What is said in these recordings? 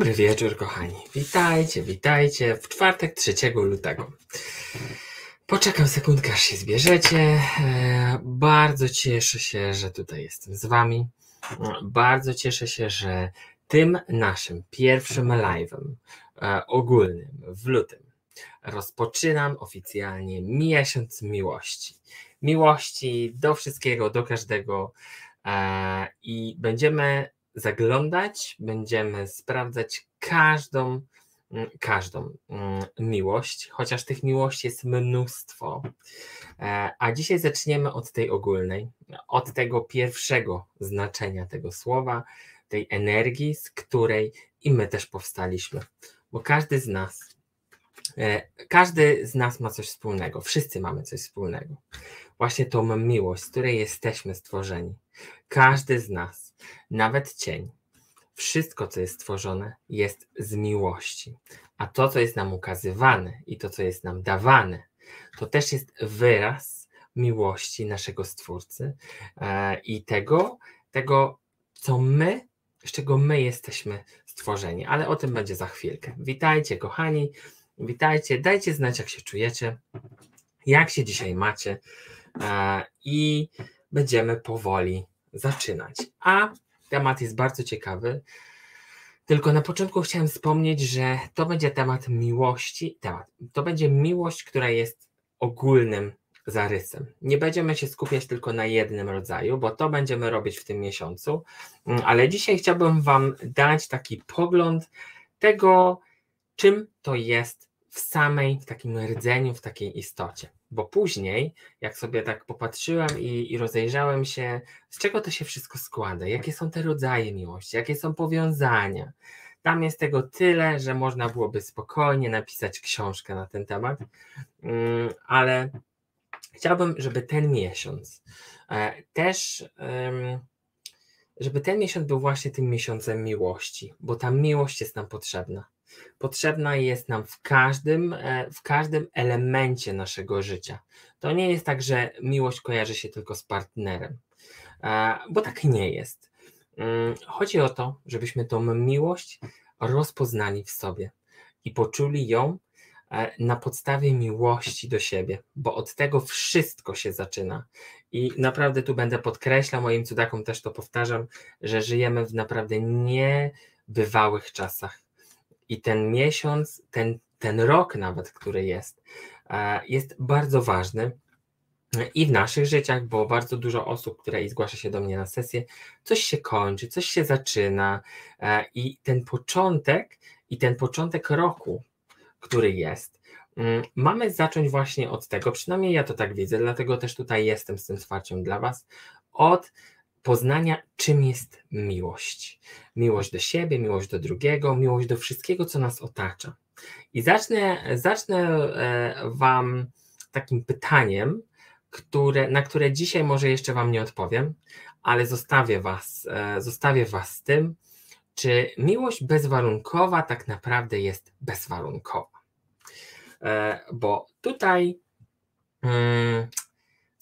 Dobry wieczór, kochani. Witajcie, witajcie w czwartek 3 lutego. Poczekam sekundkę, aż się zbierzecie. E, bardzo cieszę się, że tutaj jestem z Wami. Bardzo cieszę się, że tym naszym pierwszym live'em e, ogólnym w lutym rozpoczynam oficjalnie miesiąc miłości. Miłości do wszystkiego, do każdego e, i będziemy zaglądać, będziemy sprawdzać każdą, mm, każdą mm, miłość, chociaż tych miłości jest mnóstwo. E, a dzisiaj zaczniemy od tej ogólnej, od tego pierwszego znaczenia tego słowa, tej energii, z której i my też powstaliśmy. Bo każdy z nas, e, każdy z nas ma coś wspólnego, wszyscy mamy coś wspólnego. Właśnie tą miłość, z której jesteśmy stworzeni. Każdy z nas nawet cień. Wszystko, co jest stworzone, jest z miłości. A to, co jest nam ukazywane i to, co jest nam dawane, to też jest wyraz miłości naszego Stwórcy e, i tego, tego, co my, z czego my jesteśmy stworzeni. Ale o tym będzie za chwilkę. Witajcie, kochani. Witajcie. Dajcie znać, jak się czujecie, jak się dzisiaj macie. E, I będziemy powoli zaczynać. A Temat jest bardzo ciekawy. Tylko na początku chciałem wspomnieć, że to będzie temat miłości. Temat. To będzie miłość, która jest ogólnym zarysem. Nie będziemy się skupiać tylko na jednym rodzaju, bo to będziemy robić w tym miesiącu, mm, ale dzisiaj chciałbym Wam dać taki pogląd tego, czym to jest w samej, w takim rdzeniu, w takiej istocie. Bo później, jak sobie tak popatrzyłem i, i rozejrzałem się, z czego to się wszystko składa, jakie są te rodzaje miłości, jakie są powiązania. Tam jest tego tyle, że można byłoby spokojnie napisać książkę na ten temat, mm, ale chciałbym, żeby ten miesiąc e, też, żeby ten miesiąc był właśnie tym miesiącem miłości, bo ta miłość jest nam potrzebna potrzebna jest nam w każdym, e, w każdym elemencie naszego życia. To nie jest tak, że miłość kojarzy się tylko z partnerem, e, bo tak nie jest. Mm, chodzi o to, żebyśmy tą miłość rozpoznali w sobie i poczuli ją e, na podstawie miłości do siebie, bo od tego wszystko się zaczyna. I naprawdę tu będę podkreślał, moim cudakom też to powtarzam, że żyjemy w naprawdę niebywałych czasach. I ten miesiąc, ten, ten rok nawet, który jest, e, jest bardzo ważny i w naszych życiach, bo bardzo dużo osób, które zgłasza się do mnie na sesję, coś się kończy, coś się zaczyna e, i ten początek, i ten początek roku, który jest, mm, mamy zacząć właśnie od tego, przynajmniej ja to tak widzę, dlatego też tutaj jestem z tym wsparciem dla Was, od poznania, czym jest miłość. Miłość do siebie, miłość do drugiego, miłość do wszystkiego, co nas otacza. I zacznę, zacznę e, Wam takim pytaniem, które, na które dzisiaj może jeszcze Wam nie odpowiem, ale zostawię Was, e, zostawię Was z tym, czy miłość bezwarunkowa tak naprawdę jest bezwarunkowa. E, bo tutaj.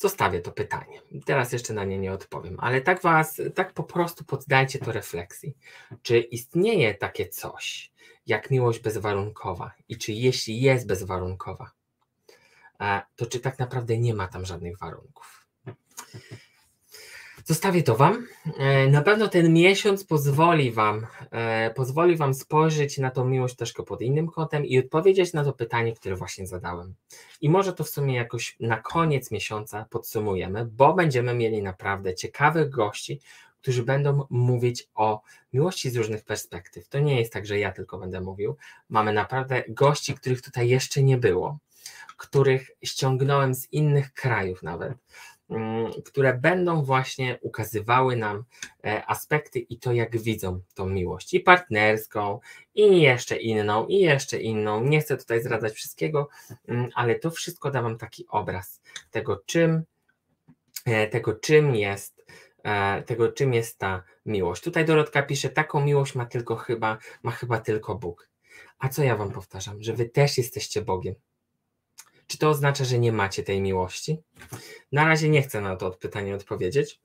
Zostawię to pytanie. Teraz jeszcze na nie nie odpowiem, ale tak was, tak po prostu poddajcie to refleksji. Czy istnieje takie coś jak miłość bezwarunkowa i czy jeśli jest bezwarunkowa, e, to czy tak naprawdę nie ma tam żadnych warunków? Zostawię to Wam. E, na pewno ten miesiąc pozwoli Wam, e, pozwoli Wam spojrzeć na tą miłość troszkę pod innym kątem i odpowiedzieć na to pytanie, które właśnie zadałem. I może to w sumie jakoś na koniec miesiąca podsumujemy, bo będziemy mieli naprawdę ciekawych gości, którzy będą mówić o miłości z różnych perspektyw. To nie jest tak, że ja tylko będę mówił. Mamy naprawdę gości, których tutaj jeszcze nie było, których ściągnąłem z innych krajów nawet które będą właśnie ukazywały nam e, aspekty i to, jak widzą tą miłość, i partnerską, i jeszcze inną, i jeszcze inną. Nie chcę tutaj zdradzać wszystkiego, mm, ale to wszystko da Wam taki obraz tego, czym, e, tego, czym jest. E, tego, czym jest ta miłość. Tutaj Dorotka pisze, taką miłość ma tylko chyba, ma chyba tylko Bóg. A co ja wam powtarzam? Że wy też jesteście Bogiem. Czy to oznacza, że nie macie tej miłości? Na razie nie chcę na to pytanie odpowiedzieć,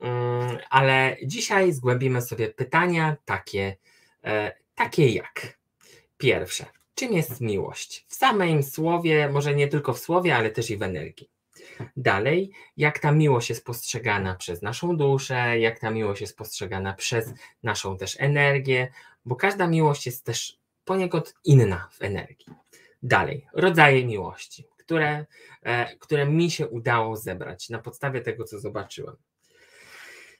mm, ale dzisiaj zgłębimy sobie pytania takie, e, takie jak pierwsze, czym jest miłość? W samym słowie, może nie tylko w słowie, ale też i w energii. Dalej, jak ta miłość jest postrzegana przez naszą duszę, jak ta miłość jest postrzegana przez naszą też energię, bo każda miłość jest też poniekąd inna w energii. Dalej, rodzaje miłości, które, e, które mi się udało zebrać na podstawie tego, co zobaczyłem.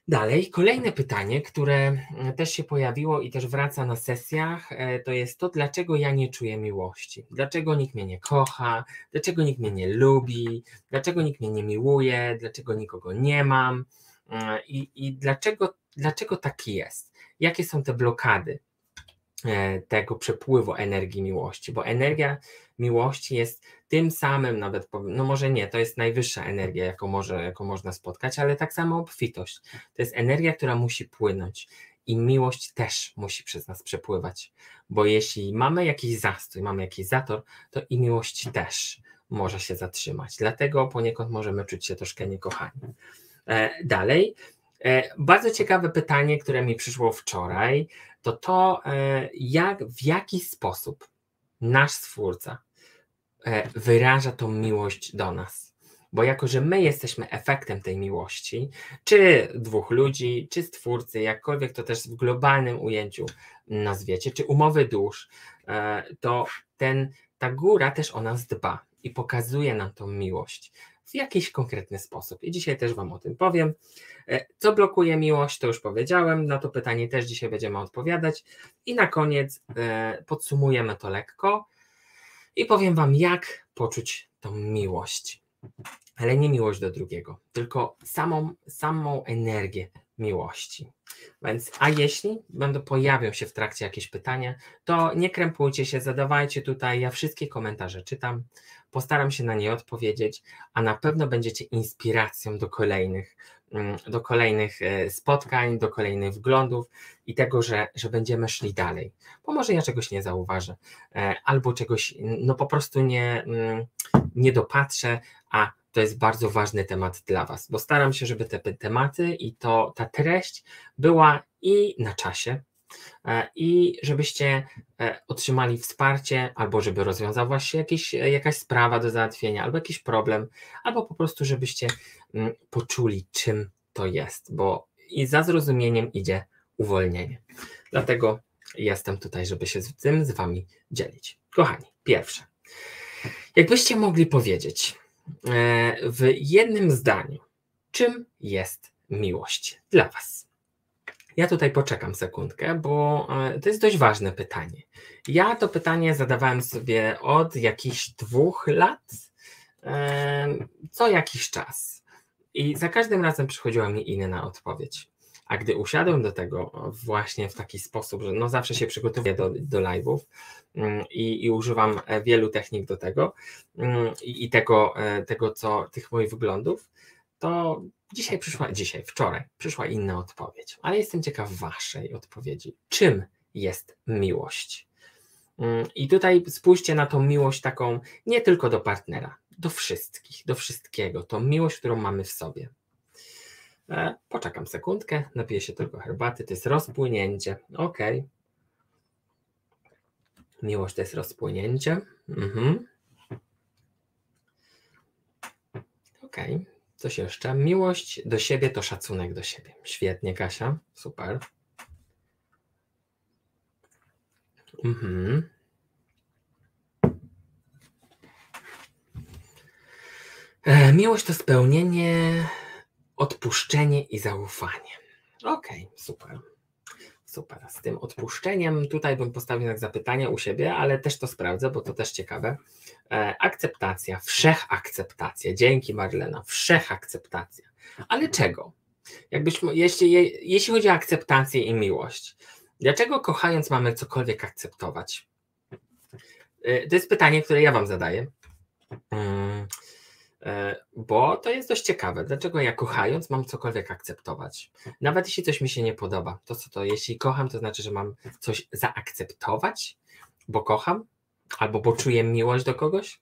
Dalej, kolejne pytanie, które mm, też się pojawiło i też wraca na sesjach, e, to jest to, dlaczego ja nie czuję miłości? Dlaczego nikt mnie nie kocha? Dlaczego nikt mnie nie lubi? Dlaczego nikt mnie nie miłuje? Dlaczego nikogo nie mam? I, i dlaczego, dlaczego tak jest? Jakie są te blokady? E, tego przepływu energii miłości, bo energia miłości jest tym samym, nawet no może nie, to jest najwyższa energia, jaką, może, jaką można spotkać, ale tak samo obfitość. To jest energia, która musi płynąć i miłość też musi przez nas przepływać, bo jeśli mamy jakiś zastój, mamy jakiś zator, to i miłość też może się zatrzymać. Dlatego poniekąd możemy czuć się troszkę niekochani. E, dalej, bardzo ciekawe pytanie, które mi przyszło wczoraj to to, e, jak, w jaki sposób nasz Stwórca e, wyraża tą miłość do nas. Bo jako, że my jesteśmy efektem tej miłości, czy dwóch ludzi, czy Stwórcy, jakkolwiek to też w globalnym ujęciu nazwiecie, czy umowy dusz, e, to ten, ta góra też o nas dba i pokazuje nam tą miłość w jakiś konkretny sposób. I dzisiaj też Wam o tym powiem. E, co blokuje miłość, to już powiedziałem, na to pytanie też dzisiaj będziemy odpowiadać. I na koniec e, podsumujemy to lekko i powiem Wam, jak poczuć tą miłość. Ale nie miłość do drugiego, tylko samą, samą energię miłości. Więc, a jeśli będą pojawią się w trakcie jakieś pytania, to nie krępujcie się, zadawajcie tutaj. Ja wszystkie komentarze czytam, postaram się na nie odpowiedzieć, a na pewno będziecie inspiracją do kolejnych, do kolejnych e, spotkań, do kolejnych wglądów i tego, że, że będziemy szli dalej. Bo może ja czegoś nie zauważę, e, albo czegoś no po prostu nie, mm, nie dopatrzę, a to jest bardzo ważny temat dla Was, bo staram się, żeby te tematy i to ta treść była i na czasie, e, i żebyście otrzymali wsparcie, albo żeby rozwiązała się jakaś sprawa do załatwienia, albo jakiś problem, albo po prostu, żebyście mm, poczuli, czym to jest, bo i za zrozumieniem idzie uwolnienie. Dlatego jestem tutaj, żeby się z tym z Wami dzielić. Kochani, pierwsze. Jakbyście mogli powiedzieć, E, w jednym zdaniu, czym jest miłość dla Was? Ja tutaj poczekam sekundkę, bo e, to jest dość ważne pytanie. Ja to pytanie zadawałem sobie od jakichś dwóch lat, e, co jakiś czas. I za każdym razem przychodziła mi inna odpowiedź. A gdy usiadłem do tego właśnie w taki sposób, że no zawsze się przygotowuję do, do live'ów mm, i, i używam e, wielu technik do tego mm, i, i tego, e, tego, co tych moich wyglądów, to dzisiaj przyszła, dzisiaj, wczoraj przyszła inna odpowiedź, ale jestem ciekaw Waszej odpowiedzi. Czym jest miłość? Mm, I tutaj spójrzcie na tą miłość taką nie tylko do partnera, do wszystkich, do wszystkiego, tą miłość, którą mamy w sobie. E, poczekam sekundkę, napiję się tylko herbaty, to jest rozpłynięcie. Ok. Miłość to jest rozpłynięcie. Mhm. Ok. Coś jeszcze? Miłość do siebie to szacunek do siebie. Świetnie, Kasia. Super. Mhm. Miłość to spełnienie odpuszczenie i zaufanie. Okej, okay, super. Super. Z tym odpuszczeniem tutaj bym postawił znak zapytania u siebie, ale też to sprawdzę, bo to też ciekawe. E, akceptacja, wszechakceptacja. Dzięki Marlena, wszechakceptacja. Ale czego? Jakbyśmy, jeśli, jeśli chodzi o akceptację i miłość, dlaczego kochając mamy cokolwiek akceptować? E, to jest pytanie, które ja Wam zadaję. E, bo to jest dość ciekawe. Dlaczego ja kochając mam cokolwiek akceptować? Nawet jeśli coś mi się nie podoba, to co to? Jeśli kocham, to znaczy, że mam coś zaakceptować, bo kocham, albo bo czuję miłość do kogoś?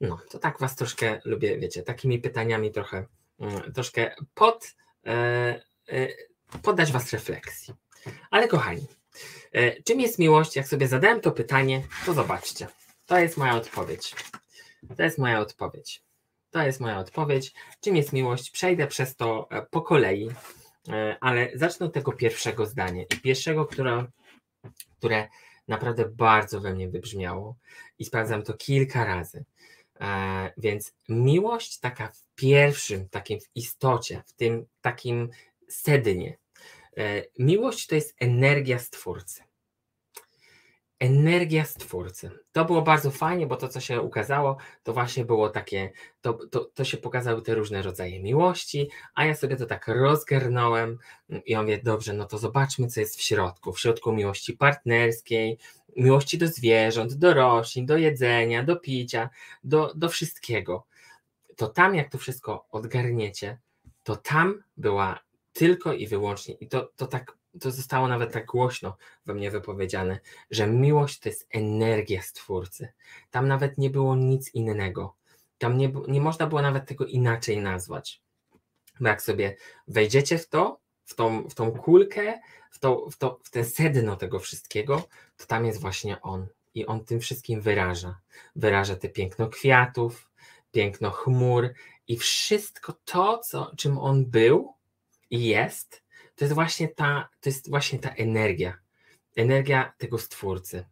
No, to tak Was troszkę lubię, wiecie, takimi pytaniami trochę, mm, troszkę pod, e, e, poddać Was refleksji. Ale kochani, E, czym jest miłość? Jak sobie zadałem to pytanie, to zobaczcie. To jest moja odpowiedź. To jest moja odpowiedź. To jest moja odpowiedź. Czym jest miłość? Przejdę przez to e, po kolei, e, ale zacznę od tego pierwszego zdania. I pierwszego, które, które naprawdę bardzo we mnie wybrzmiało i sprawdzam to kilka razy. Więc miłość taka w pierwszym, takim w istocie, w tym takim sednie. Miłość to jest energia Stwórcy energia stwórcy. To było bardzo fajnie, bo to, co się ukazało, to właśnie było takie, to, to, to się pokazały te różne rodzaje miłości, a ja sobie to tak rozgarnąłem i on wie, dobrze, no to zobaczmy, co jest w środku. W środku miłości partnerskiej, miłości do zwierząt, do roślin, do jedzenia, do picia, do, do wszystkiego. To tam, jak to wszystko odgarniecie, to tam była tylko i wyłącznie, i to, to tak to zostało nawet tak głośno we mnie wypowiedziane, że miłość to jest energia Stwórcy. Tam nawet nie było nic innego. Tam nie, nie można było nawet tego inaczej nazwać. Bo jak sobie wejdziecie w to, w tą, w tą kulkę, w, to, w, to, w ten sedno tego wszystkiego, to tam jest właśnie On. I On tym wszystkim wyraża. Wyraża te piękno kwiatów, piękno chmur i wszystko to, co, czym On był i jest, to jest właśnie ta, to jest właśnie ta energia, energia tego stwórcy.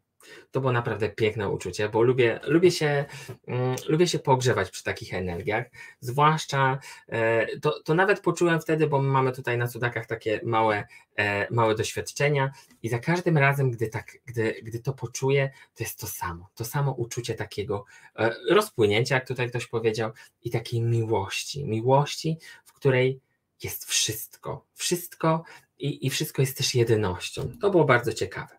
To było naprawdę piękne uczucie, bo lubię, lubię, się, um, lubię się pogrzewać przy takich energiach. Zwłaszcza e, to, to nawet poczułem wtedy, bo mamy tutaj na cudakach takie małe, e, małe doświadczenia, i za każdym razem, gdy, tak, gdy, gdy to poczuję, to jest to samo. To samo uczucie takiego e, rozpłynięcia, jak tutaj ktoś powiedział, i takiej miłości. Miłości, w której jest wszystko. Wszystko i, i wszystko jest też jednością. To było bardzo ciekawe.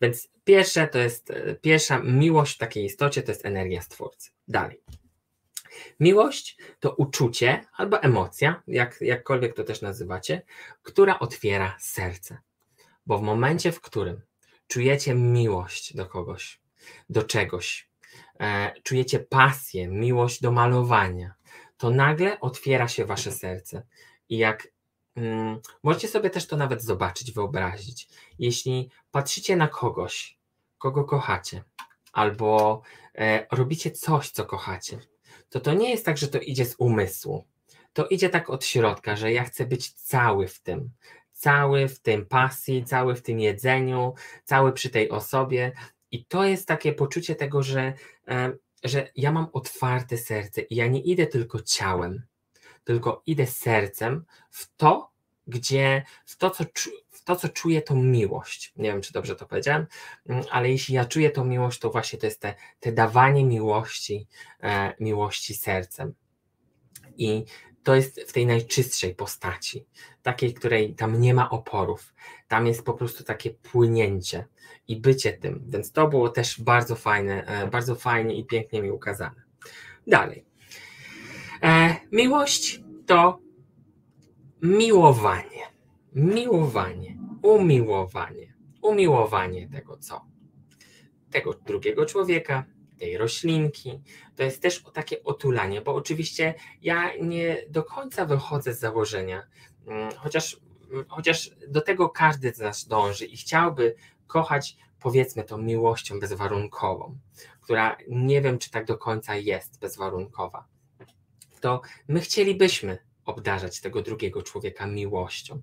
Więc pierwsze to jest, e, pierwsza miłość w takiej istocie to jest energia Stwórcy. Dalej. Miłość to uczucie albo emocja, jak, jakkolwiek to też nazywacie, która otwiera serce. Bo w momencie, w którym czujecie miłość do kogoś, do czegoś, e, czujecie pasję, miłość do malowania, to nagle otwiera się wasze serce i jak mm, możecie sobie też to nawet zobaczyć, wyobrazić. Jeśli patrzycie na kogoś, kogo kochacie, albo e, robicie coś, co kochacie, to to nie jest tak, że to idzie z umysłu. To idzie tak od środka, że ja chcę być cały w tym. Cały w tym pasji, cały w tym jedzeniu, cały przy tej osobie. I to jest takie poczucie tego, że, e, że ja mam otwarte serce i ja nie idę tylko ciałem tylko idę sercem w to, gdzie, w to, co, w to, co czuję tą miłość. Nie wiem, czy dobrze to powiedziałem, mm, ale jeśli ja czuję tą miłość, to właśnie to jest te, te dawanie miłości, e, miłości sercem. I to jest w tej najczystszej postaci, takiej, której tam nie ma oporów. Tam jest po prostu takie płynięcie i bycie tym. Więc to było też bardzo fajne, e, bardzo fajnie i pięknie mi ukazane. Dalej. E, miłość to miłowanie. Miłowanie, umiłowanie, umiłowanie tego co? Tego drugiego człowieka, tej roślinki. To jest też takie otulanie, bo oczywiście ja nie do końca wychodzę z założenia, mm, chociaż, chociaż do tego każdy z nas dąży i chciałby kochać, powiedzmy, tą miłością bezwarunkową, która nie wiem, czy tak do końca jest bezwarunkowa to my chcielibyśmy obdarzać tego drugiego człowieka miłością.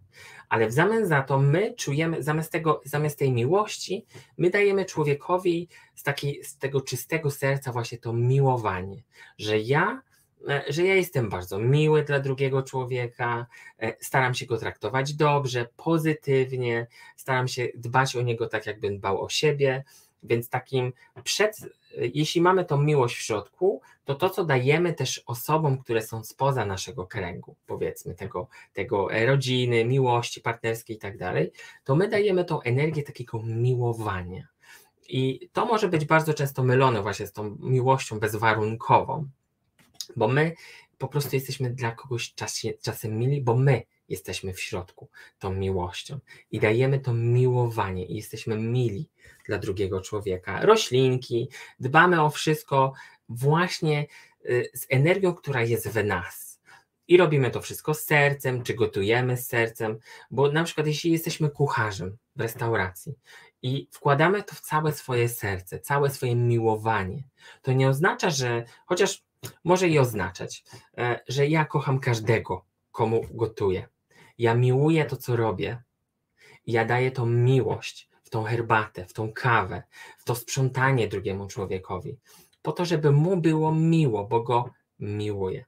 Ale w zamian za to my czujemy, zamiast, tego, zamiast tej miłości, my dajemy człowiekowi z, takiej, z tego czystego serca właśnie to miłowanie, że ja, e, że ja jestem bardzo miły dla drugiego człowieka, e, staram się go traktować dobrze, pozytywnie, staram się dbać o niego tak, jakbym dbał o siebie, więc takim przed, jeśli mamy tą miłość w środku, to to, co dajemy też osobom, które są spoza naszego kręgu, powiedzmy, tego, tego rodziny, miłości partnerskiej i tak dalej, to my dajemy tą energię takiego miłowania. I to może być bardzo często mylone właśnie z tą miłością bezwarunkową, bo my po prostu jesteśmy dla kogoś czasem mili, bo my jesteśmy w środku tą miłością i dajemy to miłowanie i jesteśmy mili dla drugiego człowieka. Roślinki, dbamy o wszystko właśnie y, z energią, która jest w nas. I robimy to wszystko z sercem, czy gotujemy z sercem, bo na przykład jeśli jesteśmy kucharzem, w restauracji i wkładamy to w całe swoje serce, całe swoje miłowanie, to nie oznacza, że chociaż może i oznaczać, e, że ja kocham każdego, komu gotuję. Ja miłuję to, co robię. Ja daję tą miłość w tą herbatę, w tą kawę, w to sprzątanie drugiemu człowiekowi, po to, żeby mu było miło, bo go miłuję.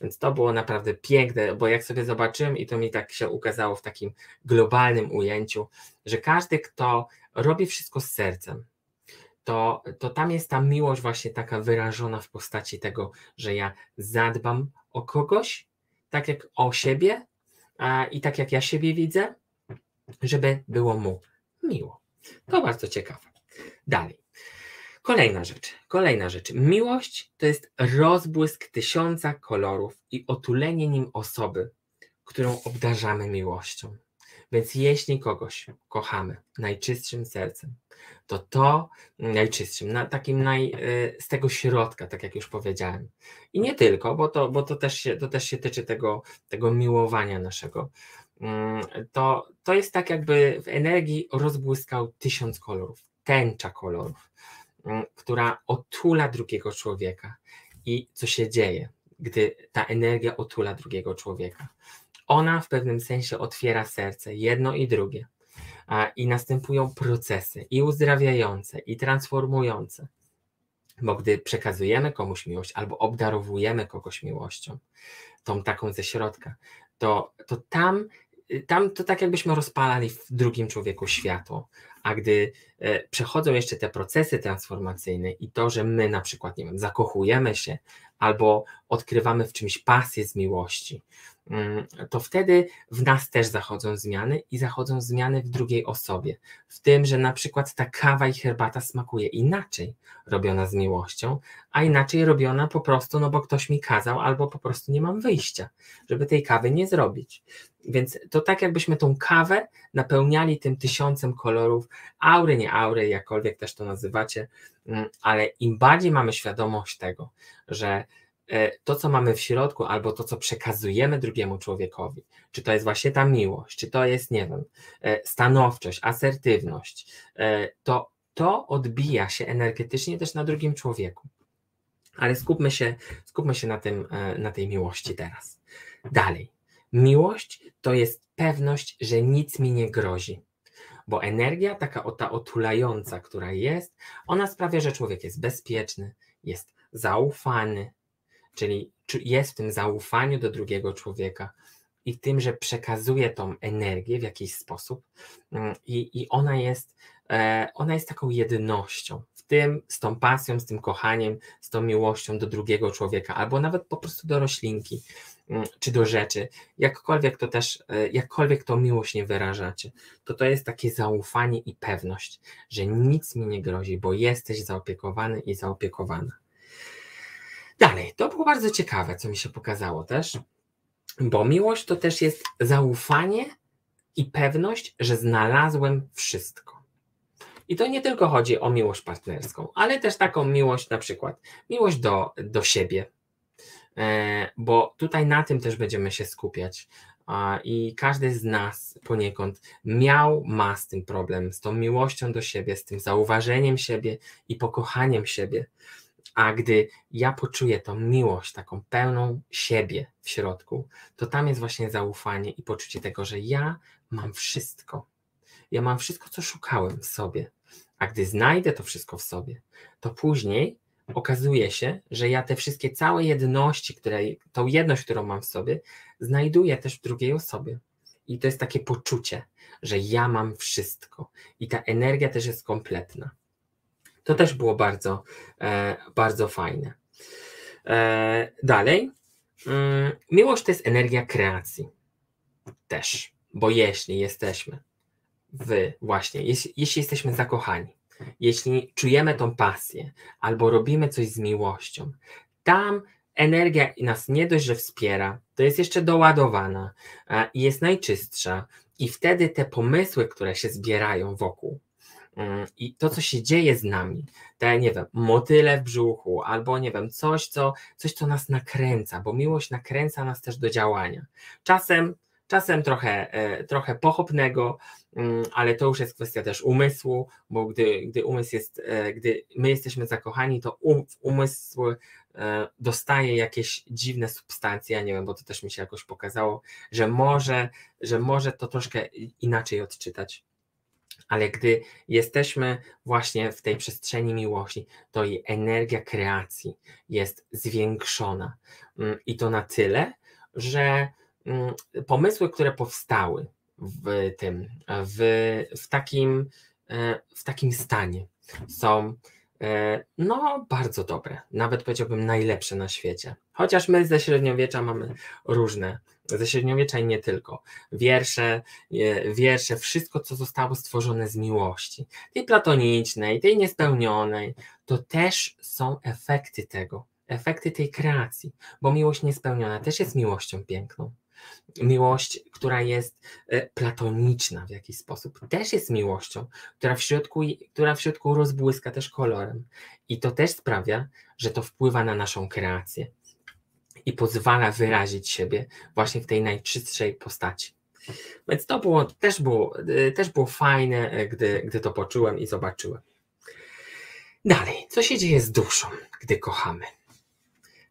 Więc to było naprawdę piękne, bo jak sobie zobaczyłem, i to mi tak się ukazało w takim globalnym ujęciu, że każdy, kto robi wszystko z sercem, to, to tam jest ta miłość właśnie taka wyrażona w postaci tego, że ja zadbam o kogoś, tak jak o siebie i tak jak ja siebie widzę, żeby było mu miło. To bardzo ciekawe. Dalej. Kolejna rzecz, kolejna rzecz. Miłość to jest rozbłysk tysiąca kolorów i otulenie nim osoby, którą obdarzamy miłością. Więc jeśli kogoś kochamy najczystszym sercem, to to najczystszym, na takim naj, y, z tego środka, tak jak już powiedziałem. I nie tylko, bo to, bo to, też, się, to też się tyczy tego, tego miłowania naszego. Mm, to, to jest tak, jakby w energii rozbłyskał tysiąc kolorów, tęcza kolorów, mm, która otula drugiego człowieka. I co się dzieje, gdy ta energia otula drugiego człowieka? Ona w pewnym sensie otwiera serce, jedno i drugie. I następują procesy i uzdrawiające, i transformujące. Bo gdy przekazujemy komuś miłość albo obdarowujemy kogoś miłością, tą taką ze środka, to, to tam, tam to tak jakbyśmy rozpalali w drugim człowieku światło. A gdy e, przechodzą jeszcze te procesy transformacyjne i to, że my na przykład, nie wiem, zakochujemy się albo odkrywamy w czymś pasję z miłości, to wtedy w nas też zachodzą zmiany i zachodzą zmiany w drugiej osobie. W tym, że na przykład ta kawa i herbata smakuje inaczej robiona z miłością, a inaczej robiona po prostu, no bo ktoś mi kazał, albo po prostu nie mam wyjścia, żeby tej kawy nie zrobić. Więc to tak jakbyśmy tą kawę napełniali tym tysiącem kolorów, aury, nie aury, jakkolwiek też to nazywacie, mm, ale im bardziej mamy świadomość tego, że to, co mamy w środku, albo to, co przekazujemy drugiemu człowiekowi, czy to jest właśnie ta miłość, czy to jest, nie wiem, e, stanowczość, asertywność, e, to to odbija się energetycznie też na drugim człowieku. Ale skupmy się, skupmy się na, tym, na tej miłości teraz. Dalej. Miłość to jest pewność, że nic mi nie grozi. Bo energia, taka ta otulająca, która jest, ona sprawia, że człowiek jest bezpieczny, jest zaufany, Czyli jest w tym zaufaniu do drugiego człowieka i tym, że przekazuje tą energię w jakiś sposób mm, i, i ona, jest, e, ona jest taką jednością. W tym, z tą pasją, z tym kochaniem, z tą miłością do drugiego człowieka, albo nawet po prostu do roślinki mm, czy do rzeczy, jakkolwiek to też, e, jakkolwiek to miłość nie wyrażacie, to to jest takie zaufanie i pewność, że nic mi nie grozi, bo jesteś zaopiekowany i zaopiekowana. Dalej, to było bardzo ciekawe, co mi się pokazało też, bo miłość to też jest zaufanie i pewność, że znalazłem wszystko. I to nie tylko chodzi o miłość partnerską, ale też taką miłość, na przykład miłość do, do siebie, e, bo tutaj na tym też będziemy się skupiać. I każdy z nas poniekąd miał, ma z tym problem, z tą miłością do siebie, z tym zauważeniem siebie i pokochaniem siebie. A gdy ja poczuję tą miłość, taką pełną siebie w środku, to tam jest właśnie zaufanie i poczucie tego, że ja mam wszystko. Ja mam wszystko, co szukałem w sobie. A gdy znajdę to wszystko w sobie, to później okazuje się, że ja te wszystkie całe jedności, które, tą jedność, którą mam w sobie, znajduję też w drugiej osobie. I to jest takie poczucie, że ja mam wszystko. I ta energia też jest kompletna. To też było bardzo, e, bardzo fajne. E, dalej. Mm, miłość to jest energia kreacji. Też, bo jeśli jesteśmy w właśnie, jeśli, jeśli jesteśmy zakochani, jeśli czujemy tą pasję albo robimy coś z miłością, tam energia nas nie dość, że wspiera, to jest jeszcze doładowana i jest najczystsza, i wtedy te pomysły, które się zbierają wokół, I to, co się dzieje z nami, te, nie wiem, motyle w brzuchu, albo nie wiem, coś co, coś, co nas nakręca, bo miłość nakręca nas też do działania. Czasem czasem trochę, e, trochę pochopnego, mm, ale to już jest kwestia też umysłu, bo gdy, gdy umysł jest, e, gdy my jesteśmy zakochani, to um, umysł dostaje jakieś dziwne substancje, ja nie wiem, bo to też mi się jakoś pokazało, że może, że może to troszkę inaczej odczytać ale gdy jesteśmy właśnie w tej przestrzeni miłości, to jej energia kreacji jest zwiększona. Mm, I to na tyle, że mm, pomysły, które powstały w tym, w, w, takim, e, w takim stanie, są e, no bardzo dobre, nawet powiedziałbym najlepsze na świecie. Chociaż my ze średniowiecza mamy różne ze średniowiecza i nie tylko. Wiersze, wiersze, wszystko, co zostało stworzone z miłości, tej platonicznej, tej niespełnionej, to też są efekty tego, efekty tej kreacji, bo miłość niespełniona też jest miłością piękną. Miłość, która jest e, platoniczna w jakiś sposób, też jest miłością, która w środku, która w środku rozbłyska też kolorem. I to też sprawia, że to wpływa na naszą kreację i pozwala wyrazić siebie właśnie w tej najczystszej postaci. Więc to było, też, było, y, też było fajne, y, gdy, gdy to poczułem i zobaczyłem. Dalej, co się dzieje z duszą, gdy kochamy?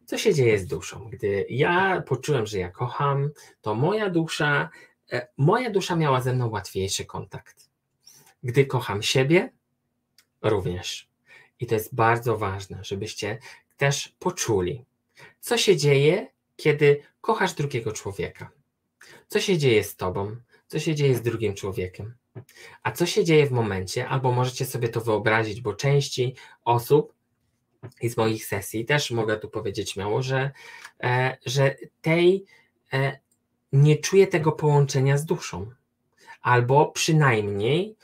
Co się dzieje z duszą? Gdy ja poczułem, że ja kocham, to moja dusza, e, moja dusza miała ze mną łatwiejszy kontakt. Gdy kocham siebie, również. I to jest bardzo ważne, żebyście też poczuli, co się dzieje, kiedy kochasz drugiego człowieka? Co się dzieje z tobą? Co się dzieje z drugim człowiekiem? A co się dzieje w momencie, albo możecie sobie to wyobrazić, bo części osób z moich sesji też mogę tu powiedzieć śmiało, że, e, że tej e, nie czuje tego połączenia z duszą, albo przynajmniej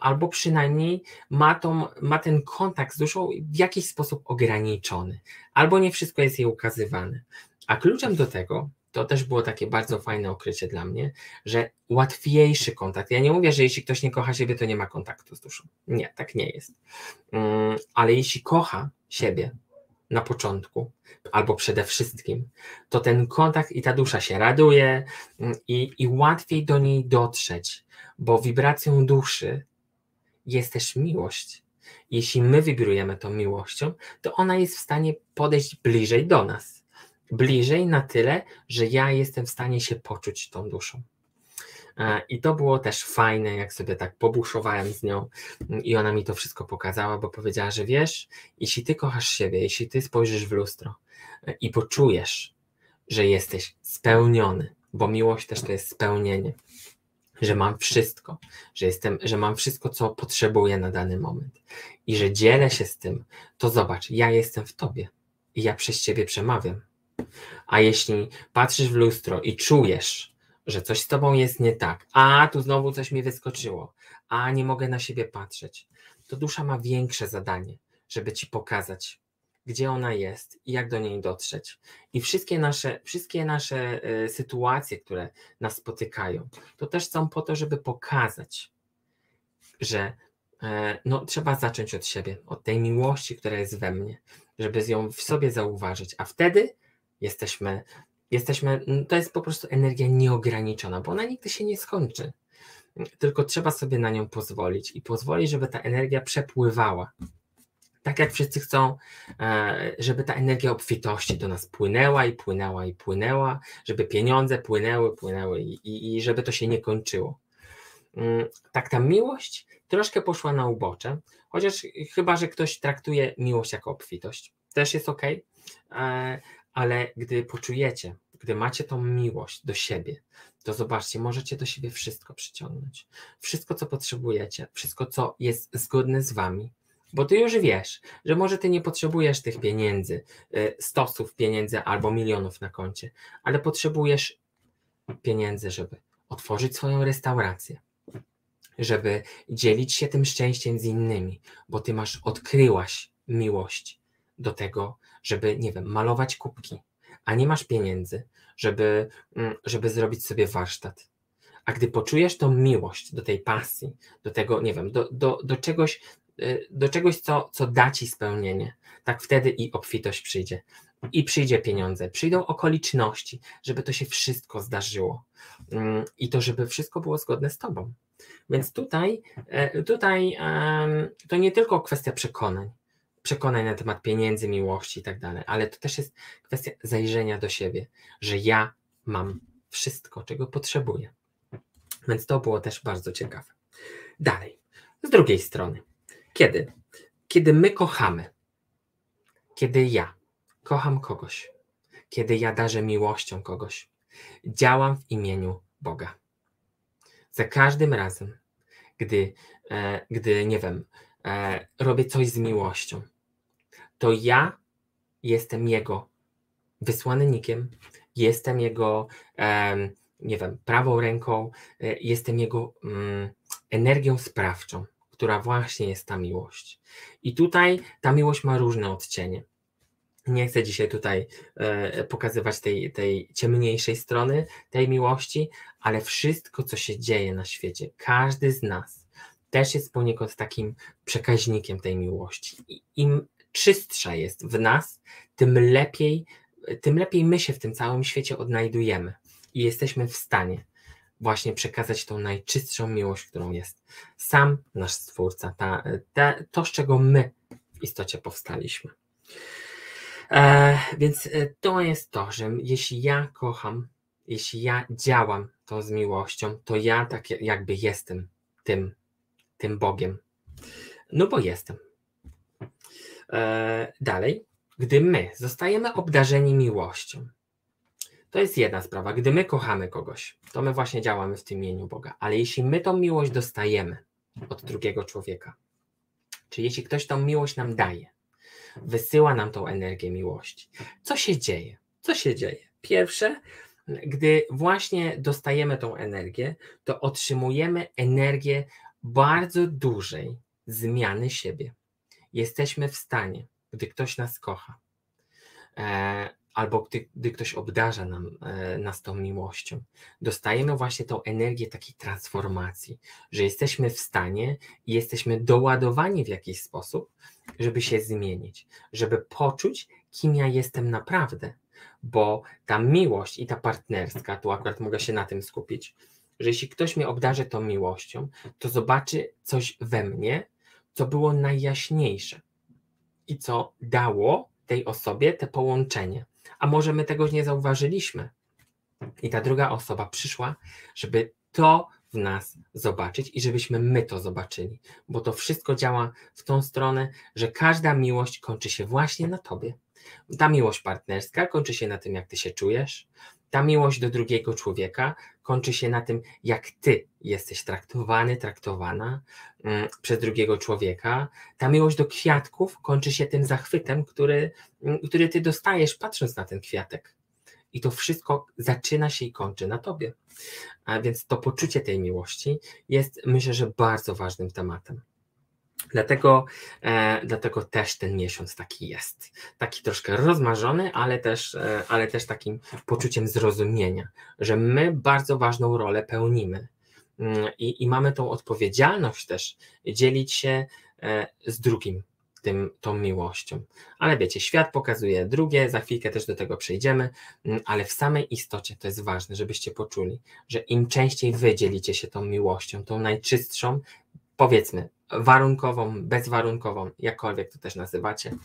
albo przynajmniej ma, tą, ma ten kontakt z duszą w jakiś sposób ograniczony, albo nie wszystko jest jej ukazywane. A kluczem do tego, to też było takie bardzo fajne okrycie dla mnie, że łatwiejszy kontakt. Ja nie mówię, że jeśli ktoś nie kocha siebie, to nie ma kontaktu z duszą. Nie, tak nie jest. Ale jeśli kocha siebie na początku, albo przede wszystkim, to ten kontakt i ta dusza się raduje i, i łatwiej do niej dotrzeć bo wibracją duszy jest też miłość. Jeśli my wibrujemy tą miłością, to ona jest w stanie podejść bliżej do nas. Bliżej na tyle, że ja jestem w stanie się poczuć tą duszą. E, I to było też fajne, jak sobie tak pobuszowałem z nią i ona mi to wszystko pokazała, bo powiedziała, że wiesz, jeśli ty kochasz siebie, jeśli ty spojrzysz w lustro e, i poczujesz, że jesteś spełniony, bo miłość też to jest spełnienie, że mam wszystko, że jestem, że mam wszystko, co potrzebuję na dany moment i że dzielę się z tym, to zobacz, ja jestem w tobie i ja przez ciebie przemawiam. A jeśli patrzysz w lustro i czujesz, że coś z tobą jest nie tak, a tu znowu coś mi wyskoczyło, a nie mogę na siebie patrzeć, to dusza ma większe zadanie, żeby ci pokazać, gdzie ona jest i jak do niej dotrzeć. I wszystkie nasze, wszystkie nasze e, sytuacje, które nas spotykają, to też są po to, żeby pokazać, że e, no, trzeba zacząć od siebie, od tej miłości, która jest we mnie, żeby ją w sobie zauważyć, a wtedy jesteśmy, jesteśmy, to jest po prostu energia nieograniczona, bo ona nigdy się nie skończy. Tylko trzeba sobie na nią pozwolić i pozwolić, żeby ta energia przepływała tak jak wszyscy chcą, e, żeby ta energia obfitości do nas płynęła i płynęła i płynęła, żeby pieniądze płynęły, płynęły i, i, i żeby to się nie kończyło. Mm, tak ta miłość troszkę poszła na ubocze, chociaż chyba, że ktoś traktuje miłość jako obfitość. Też jest ok, e, ale gdy poczujecie, gdy macie tą miłość do siebie, to zobaczcie, możecie do siebie wszystko przyciągnąć. Wszystko, co potrzebujecie, wszystko, co jest zgodne z wami, bo ty już wiesz, że może ty nie potrzebujesz tych pieniędzy, y, stosów pieniędzy albo milionów na koncie, ale potrzebujesz pieniędzy, żeby otworzyć swoją restaurację, żeby dzielić się tym szczęściem z innymi, bo ty masz, odkryłaś miłość do tego, żeby, nie wiem, malować kubki, a nie masz pieniędzy, żeby, mm, żeby zrobić sobie warsztat. A gdy poczujesz tą miłość do tej pasji, do tego, nie wiem, do, do, do czegoś, do czegoś, co, co da ci spełnienie, tak wtedy i obfitość przyjdzie. i przyjdzie pieniądze, przyjdą okoliczności, żeby to się wszystko zdarzyło mm, i to, żeby wszystko było zgodne z Tobą. Więc tutaj, e, tutaj to nie tylko kwestia przekonań, przekonań na temat pieniędzy, miłości i tak dalej, ale to też jest kwestia zajrzenia do siebie, że ja mam wszystko, czego potrzebuję. Więc to było też bardzo ciekawe. Dalej, z drugiej strony, kiedy? Kiedy my kochamy, kiedy ja kocham kogoś, kiedy ja darzę miłością kogoś, działam w imieniu Boga. Za każdym razem, gdy, e, gdy nie wiem, e, robię coś z miłością, to ja jestem Jego wysłannikiem, jestem Jego, e, nie wiem, prawą ręką, e, jestem Jego mm, energią sprawczą, która właśnie jest ta miłość. I tutaj ta miłość ma różne odcienie. Nie chcę dzisiaj tutaj e, pokazywać tej, tej ciemniejszej strony tej miłości, ale wszystko, co się dzieje na świecie, każdy z nas też jest poniekąd takim przekaźnikiem tej miłości. I im czystsza jest w nas, tym lepiej, tym lepiej my się w tym całym świecie odnajdujemy i jesteśmy w stanie właśnie przekazać tą najczystszą miłość, którą jest sam nasz Stwórca, ta, to, z czego my w istocie powstaliśmy. E, więc e, to jest to, że jeśli ja kocham, jeśli ja działam to z miłością, to ja tak jakby jestem tym, tym Bogiem. No bo jestem. E, dalej, gdy my zostajemy obdarzeni miłością, to jest jedna sprawa. Gdy my kochamy kogoś, to my właśnie działamy w tym imieniu Boga. Ale jeśli my tą miłość dostajemy od drugiego człowieka, czy jeśli ktoś tą miłość nam daje, wysyła nam tą energię miłości. Co się dzieje? Co się dzieje? Pierwsze, gdy właśnie dostajemy tą energię, to otrzymujemy energię bardzo dużej zmiany siebie. Jesteśmy w stanie, gdy ktoś nas kocha, e, albo gdy, gdy ktoś obdarza nam, e, nas tą miłością, dostajemy właśnie tą energię takiej transformacji, że jesteśmy w stanie i jesteśmy doładowani w jakiś sposób, żeby się zmienić, żeby poczuć, kim ja jestem naprawdę. Bo ta miłość i ta partnerska, tu akurat mogę się na tym skupić, że jeśli ktoś mnie obdarzy tą miłością, to zobaczy coś we mnie, co było najjaśniejsze i co dało tej osobie te połączenie. A może my tego nie zauważyliśmy. I ta druga osoba przyszła, żeby to w nas zobaczyć i żebyśmy my to zobaczyli, bo to wszystko działa w tą stronę, że każda miłość kończy się właśnie na tobie. Ta miłość partnerska kończy się na tym, jak ty się czujesz. Ta miłość do drugiego człowieka kończy się na tym, jak ty jesteś traktowany, traktowana mm, przez drugiego człowieka. Ta miłość do kwiatków kończy się tym zachwytem, który, mm, który ty dostajesz, patrząc na ten kwiatek i to wszystko zaczyna się i kończy na tobie. A więc to poczucie tej miłości jest, myślę, że bardzo ważnym tematem. Dlatego, e, dlatego też ten miesiąc taki jest. Taki troszkę rozmarzony, ale też, e, ale też takim poczuciem zrozumienia, że my bardzo ważną rolę pełnimy. Mm, I, I mamy tą odpowiedzialność też dzielić się e, z drugim tym, tą miłością. Ale wiecie, świat pokazuje drugie, za chwilkę też do tego przejdziemy, mm, ale w samej istocie to jest ważne, żebyście poczuli, że im częściej wy dzielicie się tą miłością, tą najczystszą, powiedzmy, warunkową, bezwarunkową, jakkolwiek to też nazywacie,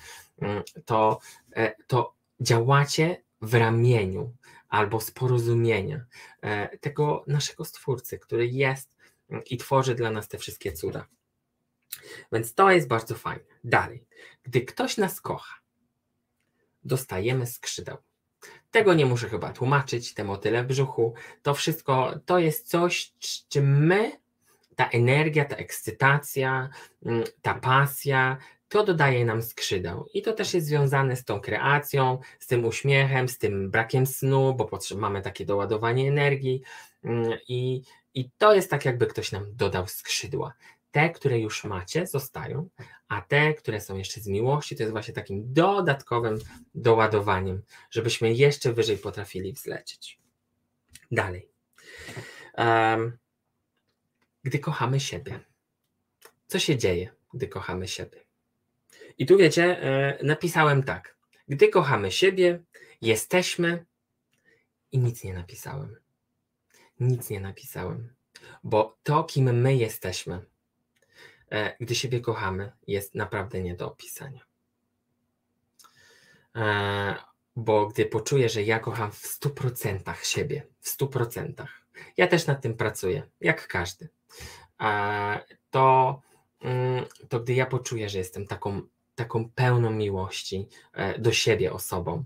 mm, to, e, to działacie w ramieniu albo z porozumienia e, tego naszego Stwórcy, który jest mm, i tworzy dla nas te wszystkie cuda. Więc to jest bardzo fajne. Dalej, gdy ktoś nas kocha, dostajemy skrzydeł. Tego nie muszę chyba tłumaczyć, te motyle w brzuchu. To wszystko to jest coś, czym my, ta energia, ta ekscytacja, mm, ta pasja, to dodaje nam skrzydeł. I to też jest związane z tą kreacją, z tym uśmiechem, z tym brakiem snu, bo mamy takie doładowanie energii. Mm, I, I to jest tak, jakby ktoś nam dodał skrzydła te, które już macie, zostają, a te, które są jeszcze z miłości, to jest właśnie takim dodatkowym doładowaniem, żebyśmy jeszcze wyżej potrafili wzlecieć. Dalej. Um, gdy kochamy siebie. Co się dzieje, gdy kochamy siebie? I tu wiecie, e, napisałem tak. Gdy kochamy siebie, jesteśmy i nic nie napisałem. Nic nie napisałem, bo to, kim my jesteśmy, e, gdy siebie kochamy, jest naprawdę nie do opisania. E, bo gdy poczuję, że ja kocham w 100% siebie, w 100%, ja też nad tym pracuję, jak każdy, e, to, mm, to gdy ja poczuję, że jestem taką, taką pełną miłości do siebie osobą,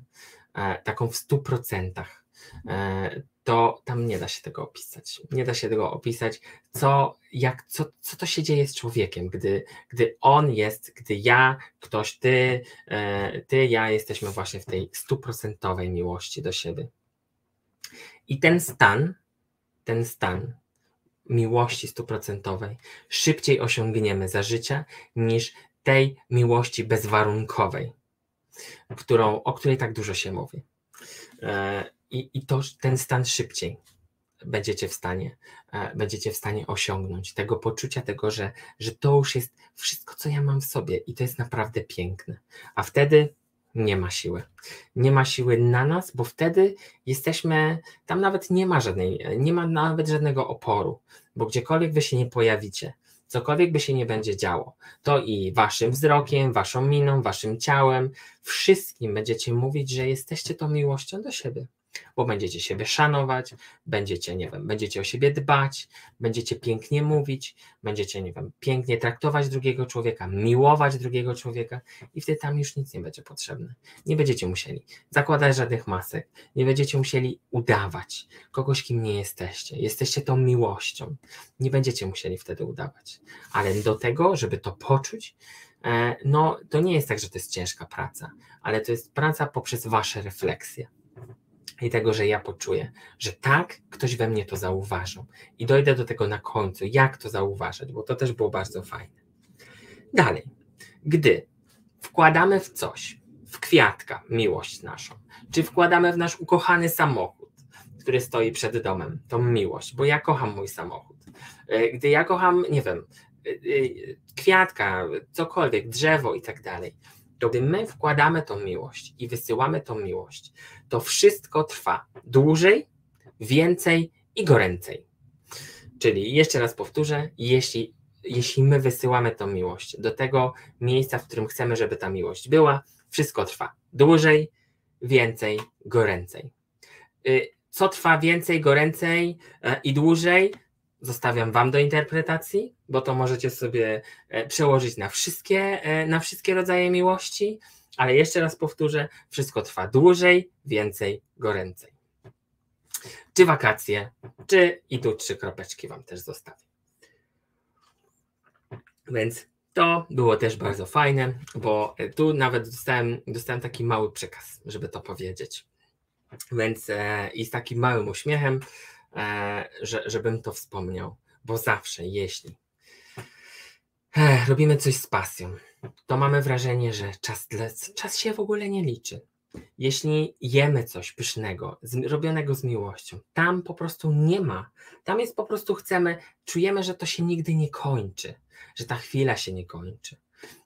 taką w 100%, E, to tam nie da się tego opisać. Nie da się tego opisać, co, jak, co, co to się dzieje z człowiekiem, gdy, gdy on jest, gdy ja, ktoś, ty, e, ty, ja jesteśmy właśnie w tej stuprocentowej miłości do siebie. I ten stan, ten stan miłości stuprocentowej szybciej osiągniemy za życia niż tej miłości bezwarunkowej, którą, o której tak dużo się mówi. E, i, i to, ten stan szybciej będziecie w stanie, e, będziecie w stanie osiągnąć tego poczucia tego, że, że to już jest wszystko, co ja mam w sobie i to jest naprawdę piękne. A wtedy nie ma siły. Nie ma siły na nas, bo wtedy jesteśmy, tam nawet nie ma żadnej, nie ma nawet żadnego oporu, bo gdziekolwiek wy się nie pojawicie, cokolwiek by się nie będzie działo, to i waszym wzrokiem, waszą miną, waszym ciałem, wszystkim będziecie mówić, że jesteście tą miłością do siebie bo będziecie siebie szanować, będziecie, nie wiem, będziecie o siebie dbać, będziecie pięknie mówić, będziecie, nie wiem, pięknie traktować drugiego człowieka, miłować drugiego człowieka i wtedy tam już nic nie będzie potrzebne. Nie będziecie musieli zakładać żadnych masek, nie będziecie musieli udawać kogoś, kim nie jesteście. Jesteście tą miłością. Nie będziecie musieli wtedy udawać. Ale do tego, żeby to poczuć, e, no to nie jest tak, że to jest ciężka praca, ale to jest praca poprzez wasze refleksje i tego, że ja poczuję, że tak, ktoś we mnie to zauważył. I dojdę do tego na końcu, jak to zauważyć, bo to też było bardzo fajne. Dalej, gdy wkładamy w coś, w kwiatka miłość naszą, czy wkładamy w nasz ukochany samochód, który stoi przed domem, tą miłość, bo ja kocham mój samochód. E, gdy ja kocham, nie wiem, e, e, kwiatka, cokolwiek, drzewo i tak dalej, to gdy my wkładamy tą miłość i wysyłamy tą miłość, to wszystko trwa dłużej, więcej i goręcej. Czyli jeszcze raz powtórzę, jeśli, jeśli my wysyłamy tą miłość do tego miejsca, w którym chcemy, żeby ta miłość była, wszystko trwa dłużej, więcej, goręcej. Y, co trwa więcej, goręcej e, i dłużej, zostawiam Wam do interpretacji, bo to możecie sobie e, przełożyć na wszystkie, e, na wszystkie rodzaje miłości, ale jeszcze raz powtórzę, wszystko trwa dłużej, więcej, goręcej. Czy wakacje, czy i tu trzy kropeczki Wam też zostawię. Więc to było też bardzo fajne, bo tu nawet dostałem, dostałem taki mały przekaz, żeby to powiedzieć. Więc e, i z takim małym uśmiechem E, że, żebym to wspomniał, bo zawsze, jeśli e, robimy coś z pasją, to mamy wrażenie, że czas, czas się w ogóle nie liczy. Jeśli jemy coś pysznego, robionego z miłością, tam po prostu nie ma. Tam jest po prostu chcemy, czujemy, że to się nigdy nie kończy, że ta chwila się nie kończy.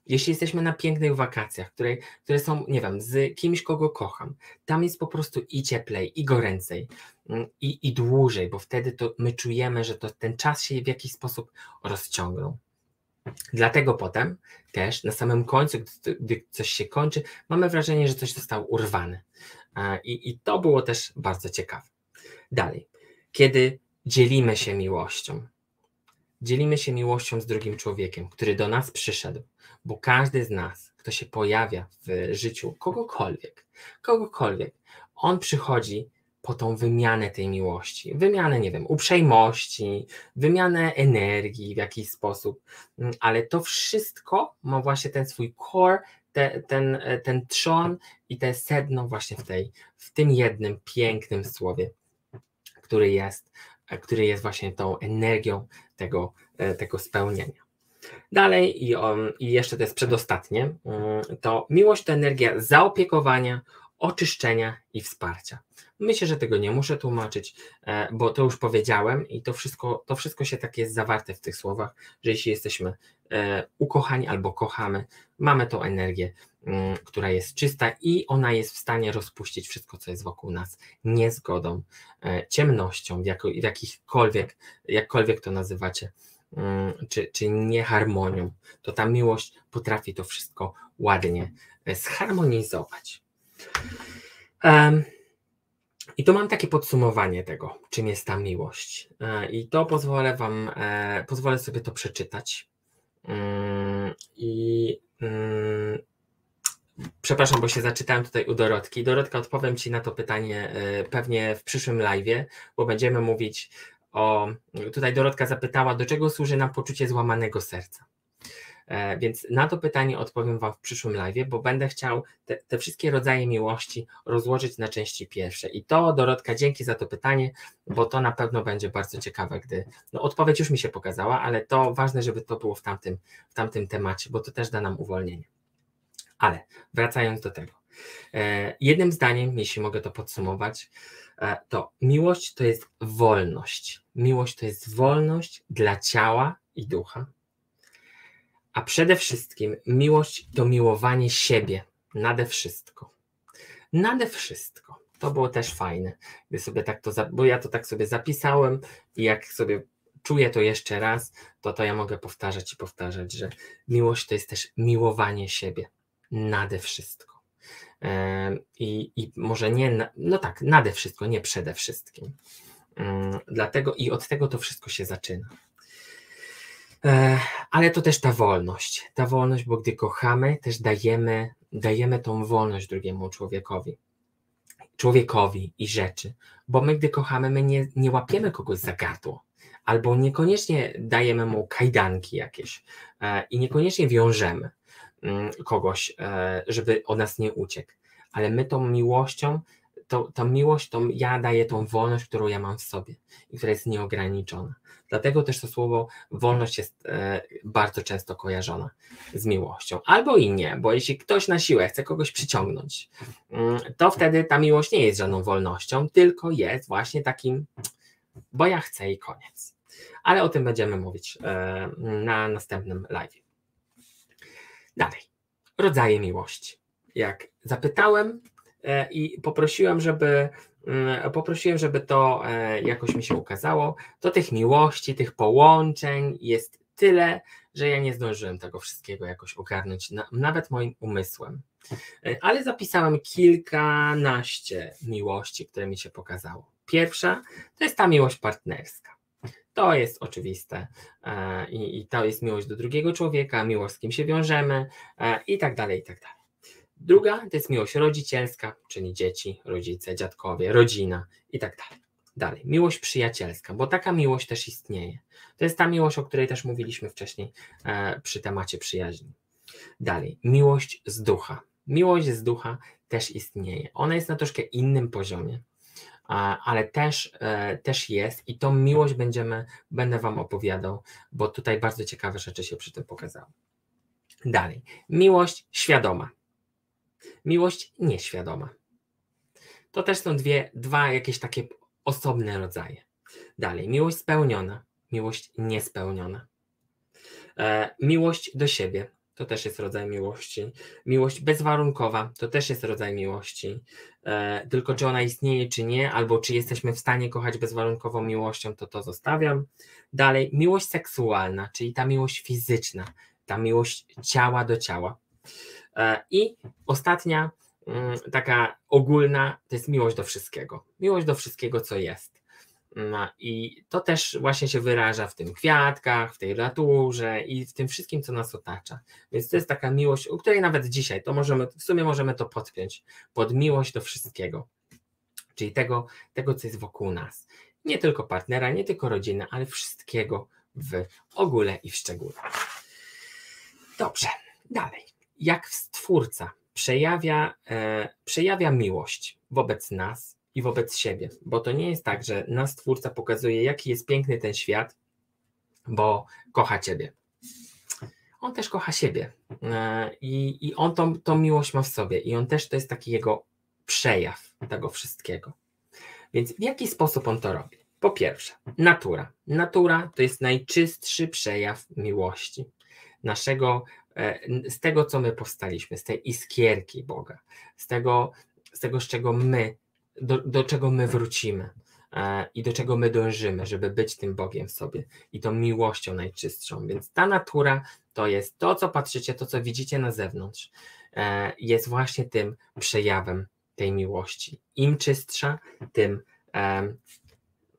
Jeśli jesteśmy na pięknych wakacjach, które, które są, nie wiem, z kimś, kogo kocham, tam jest po prostu i cieplej, i goręcej, mm, i, i dłużej, bo wtedy to my czujemy, że to, ten czas się w jakiś sposób rozciągnął. Dlatego potem też na samym końcu, gdy, gdy coś się kończy, mamy wrażenie, że coś zostało urwane. I, I to było też bardzo ciekawe. Dalej, kiedy dzielimy się miłością, dzielimy się miłością z drugim człowiekiem, który do nas przyszedł, bo każdy z nas, kto się pojawia w życiu kogokolwiek, kogokolwiek, on przychodzi po tą wymianę tej miłości, wymianę, nie wiem, uprzejmości, wymianę energii w jakiś sposób, mm, ale to wszystko ma właśnie ten swój core, te, ten, ten trzon i te sedno właśnie w, tej, w tym jednym pięknym słowie, który jest, który jest właśnie tą energią tego, tego spełnienia. Dalej, i, on, i jeszcze to jest przedostatnie, mm, to miłość to energia zaopiekowania, oczyszczenia i wsparcia. Myślę, że tego nie muszę tłumaczyć, e, bo to już powiedziałem i to wszystko, to wszystko się tak jest zawarte w tych słowach, że jeśli jesteśmy e, ukochani albo kochamy, mamy tą energię która jest czysta i ona jest w stanie rozpuścić wszystko, co jest wokół nas, niezgodą, e, ciemnością, jako, jakichkolwiek, jakkolwiek to nazywacie, mm, czy, czy nieharmonią, to ta miłość potrafi to wszystko ładnie zharmonizować. I to mam takie podsumowanie tego, czym jest ta miłość. I to pozwolę Wam, e, pozwolę sobie to przeczytać. I przepraszam, bo się zaczytałem tutaj u Dorotki. Dorotka, odpowiem Ci na to pytanie e, pewnie w przyszłym live, bo będziemy mówić o. Tutaj Dorotka zapytała, do czego służy nam poczucie złamanego serca. E, więc na to pytanie odpowiem Wam w przyszłym live, bo będę chciał te, te, wszystkie rodzaje miłości rozłożyć na części pierwsze. I to, Dorotka, dzięki za to pytanie, bo to na pewno będzie bardzo ciekawe, gdy. No, odpowiedź już mi się pokazała, ale to ważne, żeby to było w tamtym, w tamtym temacie, bo to też da nam uwolnienie. Ale wracając do tego. E, jednym zdaniem, jeśli mogę to podsumować, e, to miłość to jest wolność. Miłość to jest wolność dla ciała i ducha a przede wszystkim miłość to miłowanie siebie nade wszystko. Nade wszystko. To było też fajne, gdy sobie tak to, bo ja to tak sobie zapisałem i jak sobie czuję to jeszcze raz, to to ja mogę powtarzać i powtarzać, że miłość to jest też miłowanie siebie nade wszystko. I, i może nie, no tak, nade wszystko, nie przede wszystkim. Dlatego i od tego to wszystko się zaczyna. Ale to też ta wolność. Ta wolność, bo gdy kochamy, też dajemy, dajemy tą wolność drugiemu człowiekowi. Człowiekowi i rzeczy. Bo my, gdy kochamy, my nie, nie łapiemy kogoś za gardło. Albo niekoniecznie dajemy mu kajdanki jakieś e, i niekoniecznie wiążemy kogoś, e, żeby o nas nie uciekł. Ale my tą miłością, to, tą miłość, to ja daję tą wolność, którą ja mam w sobie i która jest nieograniczona. Dlatego też to słowo wolność jest e, bardzo często kojarzona z miłością. Albo i nie, bo jeśli ktoś na siłę chce kogoś przyciągnąć, mm, to wtedy ta miłość nie jest żadną wolnością, tylko jest właśnie takim, bo ja chcę i koniec. Ale o tym będziemy mówić e, na następnym live. Dalej. Rodzaje miłości. Jak zapytałem e, i poprosiłem, żeby Mm, poprosiłem, żeby to e, jakoś mi się ukazało. To tych miłości, tych połączeń jest tyle, że ja nie zdążyłem tego wszystkiego jakoś ogarnąć, nawet moim umysłem. E, ale zapisałem kilkanaście miłości, które mi się pokazało. Pierwsza to jest ta miłość partnerska. To jest oczywiste e, i, i to jest miłość do drugiego człowieka, miłość z kim się wiążemy i tak dalej, i tak dalej. Druga to jest miłość rodzicielska, czyli dzieci, rodzice, dziadkowie, rodzina i tak dalej. Dalej, miłość przyjacielska, bo taka miłość też istnieje. To jest ta miłość, o której też mówiliśmy wcześniej e, przy temacie przyjaźni. Dalej, miłość z ducha. Miłość z ducha też istnieje. Ona jest na troszkę innym poziomie, ale też, e, też jest i tą miłość będziemy, będę Wam opowiadał, bo tutaj bardzo ciekawe rzeczy się przy tym pokazały. Dalej, miłość świadoma. Miłość nieświadoma. To też są dwie, dwa jakieś takie osobne rodzaje. Dalej, miłość spełniona, miłość niespełniona. E, miłość do siebie, to też jest rodzaj miłości. Miłość bezwarunkowa, to też jest rodzaj miłości. E, tylko czy ona istnieje, czy nie, albo czy jesteśmy w stanie kochać bezwarunkową miłością, to to zostawiam. Dalej, miłość seksualna, czyli ta miłość fizyczna, ta miłość ciała do ciała. E, I ostatnia, mm, taka ogólna, to jest miłość do wszystkiego. Miłość do wszystkiego, co jest. Mm, I to też właśnie się wyraża w tym kwiatkach, w tej naturze i w tym wszystkim, co nas otacza. Więc to jest taka miłość, o której nawet dzisiaj, to możemy, w sumie możemy to podpiąć pod miłość do wszystkiego. Czyli tego, tego, co jest wokół nas. Nie tylko partnera, nie tylko rodziny, ale wszystkiego w ogóle i w szczególe. Dobrze, dalej jak Stwórca przejawia, e, przejawia miłość wobec nas i wobec siebie, bo to nie jest tak, że nas Stwórca pokazuje, jaki jest piękny ten świat, bo kocha Ciebie. On też kocha siebie e, i, i on tą, tą miłość ma w sobie i on też to jest taki jego przejaw tego wszystkiego. Więc w jaki sposób on to robi? Po pierwsze, natura. Natura to jest najczystszy przejaw miłości. Naszego, e, z tego, co my powstaliśmy, z tej iskierki Boga, z tego, z tego, z czego my, do, do czego my wrócimy e, i do czego my dążymy, żeby być tym Bogiem w sobie i tą miłością najczystszą. Więc ta natura to jest to, co patrzycie, to, co widzicie na zewnątrz, e, jest właśnie tym przejawem tej miłości. Im czystsza, tym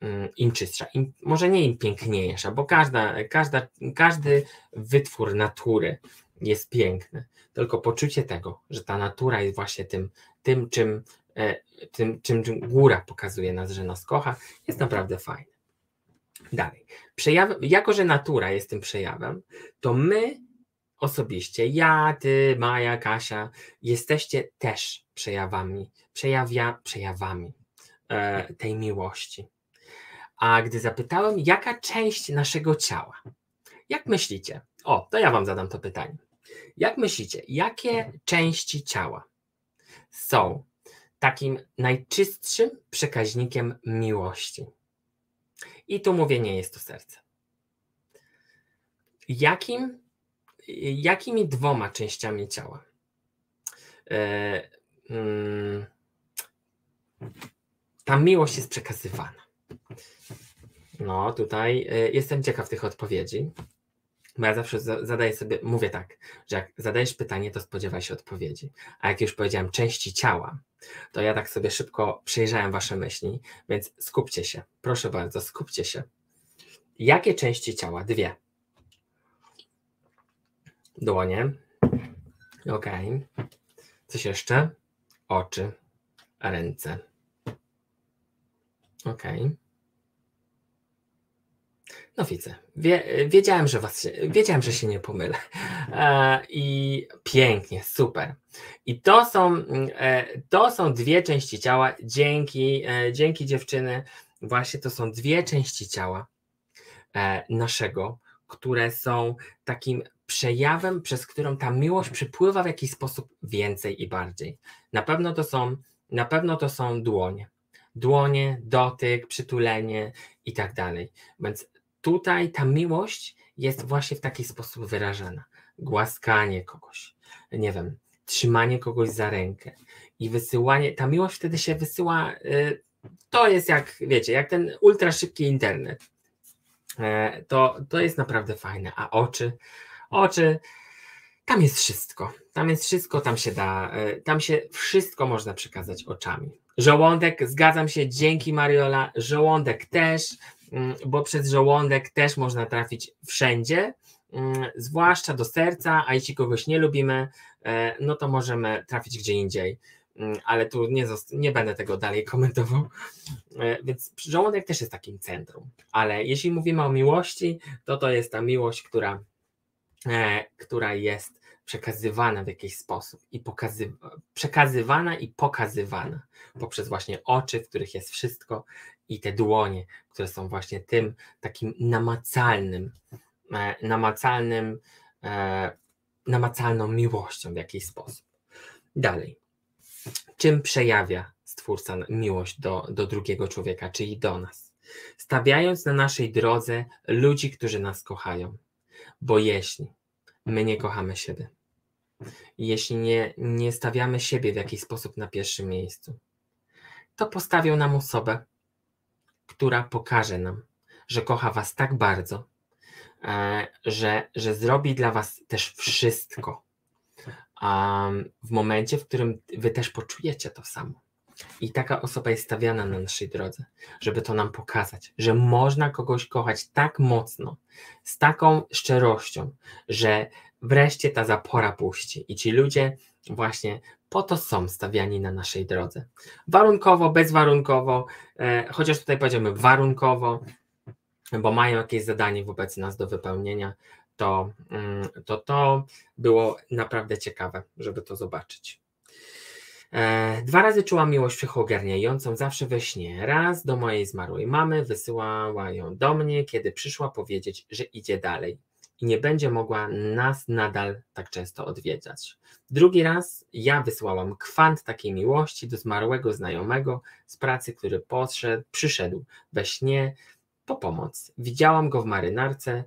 Mm, im czystsza, im, może nie im piękniejsza, bo każda, każda, każdy wytwór natury jest piękny, tylko poczucie tego, że ta natura jest właśnie tym, tym, czym, e, tym, czym, czym góra pokazuje nas, że nas kocha, jest naprawdę fajne. Dalej. Przejaw, jako, że natura jest tym przejawem, to my osobiście, ja, ty, Maja, Kasia, jesteście też przejawami, przejawia, przejawami e, tej miłości. A gdy zapytałem, jaka część naszego ciała, jak myślicie? O, to ja Wam zadam to pytanie. Jak myślicie, jakie części ciała są takim najczystszym przekaźnikiem miłości? I tu mówię, nie jest to serce. Jakim, jakimi dwoma częściami ciała? Yy, yy, ta miłość jest przekazywana. No, tutaj y, jestem ciekaw tych odpowiedzi. Bo ja zawsze zadaję sobie, mówię tak, że jak zadajesz pytanie, to spodziewaj się odpowiedzi. A jak już powiedziałem części ciała, to ja tak sobie szybko przejrzałem wasze myśli, więc skupcie się. Proszę bardzo, skupcie się. Jakie części ciała? Dwie. Dłonie. Ok. Coś jeszcze? Oczy, ręce. Ok. No widzę. Wie, wiedziałem, że was się, wiedziałem, że się nie pomylę. E, I pięknie, super. I to są, e, to są dwie części ciała. Dzięki, e, dzięki dziewczyny. Właśnie to są dwie części ciała e, naszego, które są takim przejawem, przez którą ta miłość przypływa w jakiś sposób więcej i bardziej. Na pewno to są, na pewno to są dłonie. Dłonie, dotyk, przytulenie i tak dalej. Więc tutaj ta miłość jest właśnie w taki sposób wyrażana. Głaskanie kogoś, nie wiem, trzymanie kogoś za rękę i wysyłanie. Ta miłość wtedy się wysyła. Y, to jest jak, wiecie, jak ten ultra szybki internet. E, to, to jest naprawdę fajne. A oczy, oczy, tam jest wszystko. Tam jest wszystko, tam się da, e, tam się wszystko można przekazać oczami. Żołądek, zgadzam się, dzięki Mariola. Żołądek też, bo przez żołądek też można trafić wszędzie, mm, zwłaszcza do serca, a jeśli kogoś nie lubimy, e, no to możemy trafić gdzie indziej. Mm, ale tu nie, nie będę tego dalej komentował. E, więc żołądek też jest takim centrum. Ale jeśli mówimy o miłości, to to jest ta miłość, która, e, która jest przekazywana w jakiś sposób i pokazy, przekazywana i pokazywana poprzez właśnie oczy, w których jest wszystko i te dłonie, które są właśnie tym takim namacalnym, e, namacalnym, e, namacalną miłością w jakiś sposób. Dalej. Czym przejawia Stwórca miłość do, do drugiego człowieka, czyli do nas? Stawiając na naszej drodze ludzi, którzy nas kochają. Bo jeśli my nie kochamy siebie, jeśli nie, nie stawiamy siebie w jakiś sposób na pierwszym miejscu, to postawią nam osobę, która pokaże nam, że kocha Was tak bardzo, e, że, że zrobi dla Was też wszystko. W momencie, w którym Wy też poczujecie to samo. I taka osoba jest stawiana na naszej drodze, żeby to nam pokazać, że można kogoś kochać tak mocno, z taką szczerością, że wreszcie ta zapora puści. I ci ludzie właśnie po to są stawiani na naszej drodze. Warunkowo, bezwarunkowo, e, chociaż tutaj powiedziałbym warunkowo, bo mają jakieś zadanie wobec nas do wypełnienia, to, mm, to to było naprawdę ciekawe, żeby to zobaczyć. E, dwa razy czułam miłość wszechogarniającą, zawsze we śnie. Raz do mojej zmarłej mamy, wysyłała ją do mnie, kiedy przyszła powiedzieć, że idzie dalej. I nie będzie mogła nas nadal tak często odwiedzać. Drugi raz ja wysłałam kwant takiej miłości do zmarłego znajomego z pracy, który podszedł, przyszedł we śnie po pomoc. Widziałam go w marynarce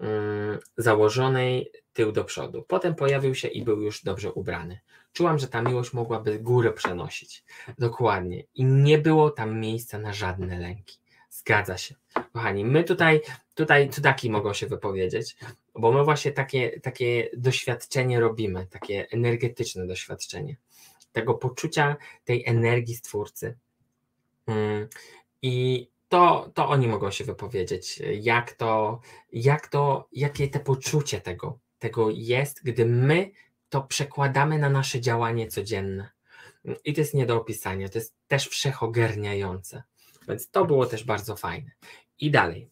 mm, założonej tył do przodu. Potem pojawił się i był już dobrze ubrany. Czułam, że ta miłość mogłaby górę przenosić. Dokładnie. I nie było tam miejsca na żadne lęki. Zgadza się. Kochani, my tutaj, tutaj cudaki mogą się wypowiedzieć, bo my właśnie takie, takie doświadczenie robimy, takie energetyczne doświadczenie tego poczucia tej energii stwórcy. Mm, I to, to oni mogą się wypowiedzieć, jak to, jak to, jakie te poczucie tego, tego jest, gdy my to przekładamy na nasze działanie codzienne. I to jest nie do opisania, to jest też wszechogarniające. Więc to było też bardzo fajne. I dalej.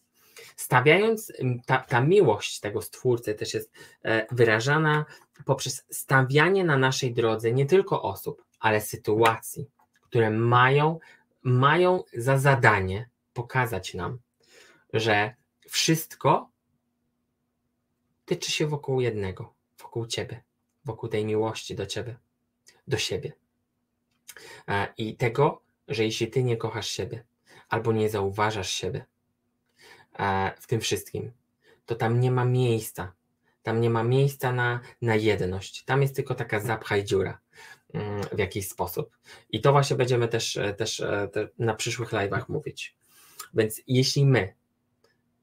Stawiając, ta, ta miłość tego stwórcy też jest e, wyrażana poprzez stawianie na naszej drodze nie tylko osób, ale sytuacji, które mają, mają za zadanie pokazać nam, że wszystko tyczy się wokół jednego, wokół Ciebie, wokół tej miłości do Ciebie, do siebie. E, I tego, że jeśli Ty nie kochasz siebie, albo nie zauważasz siebie w tym wszystkim, to tam nie ma miejsca. Tam nie ma miejsca na, na jedność. Tam jest tylko taka zapchaj dziura mm, w jakiś sposób. I to właśnie będziemy też, e, też na przyszłych live'ach mówić. Więc jeśli my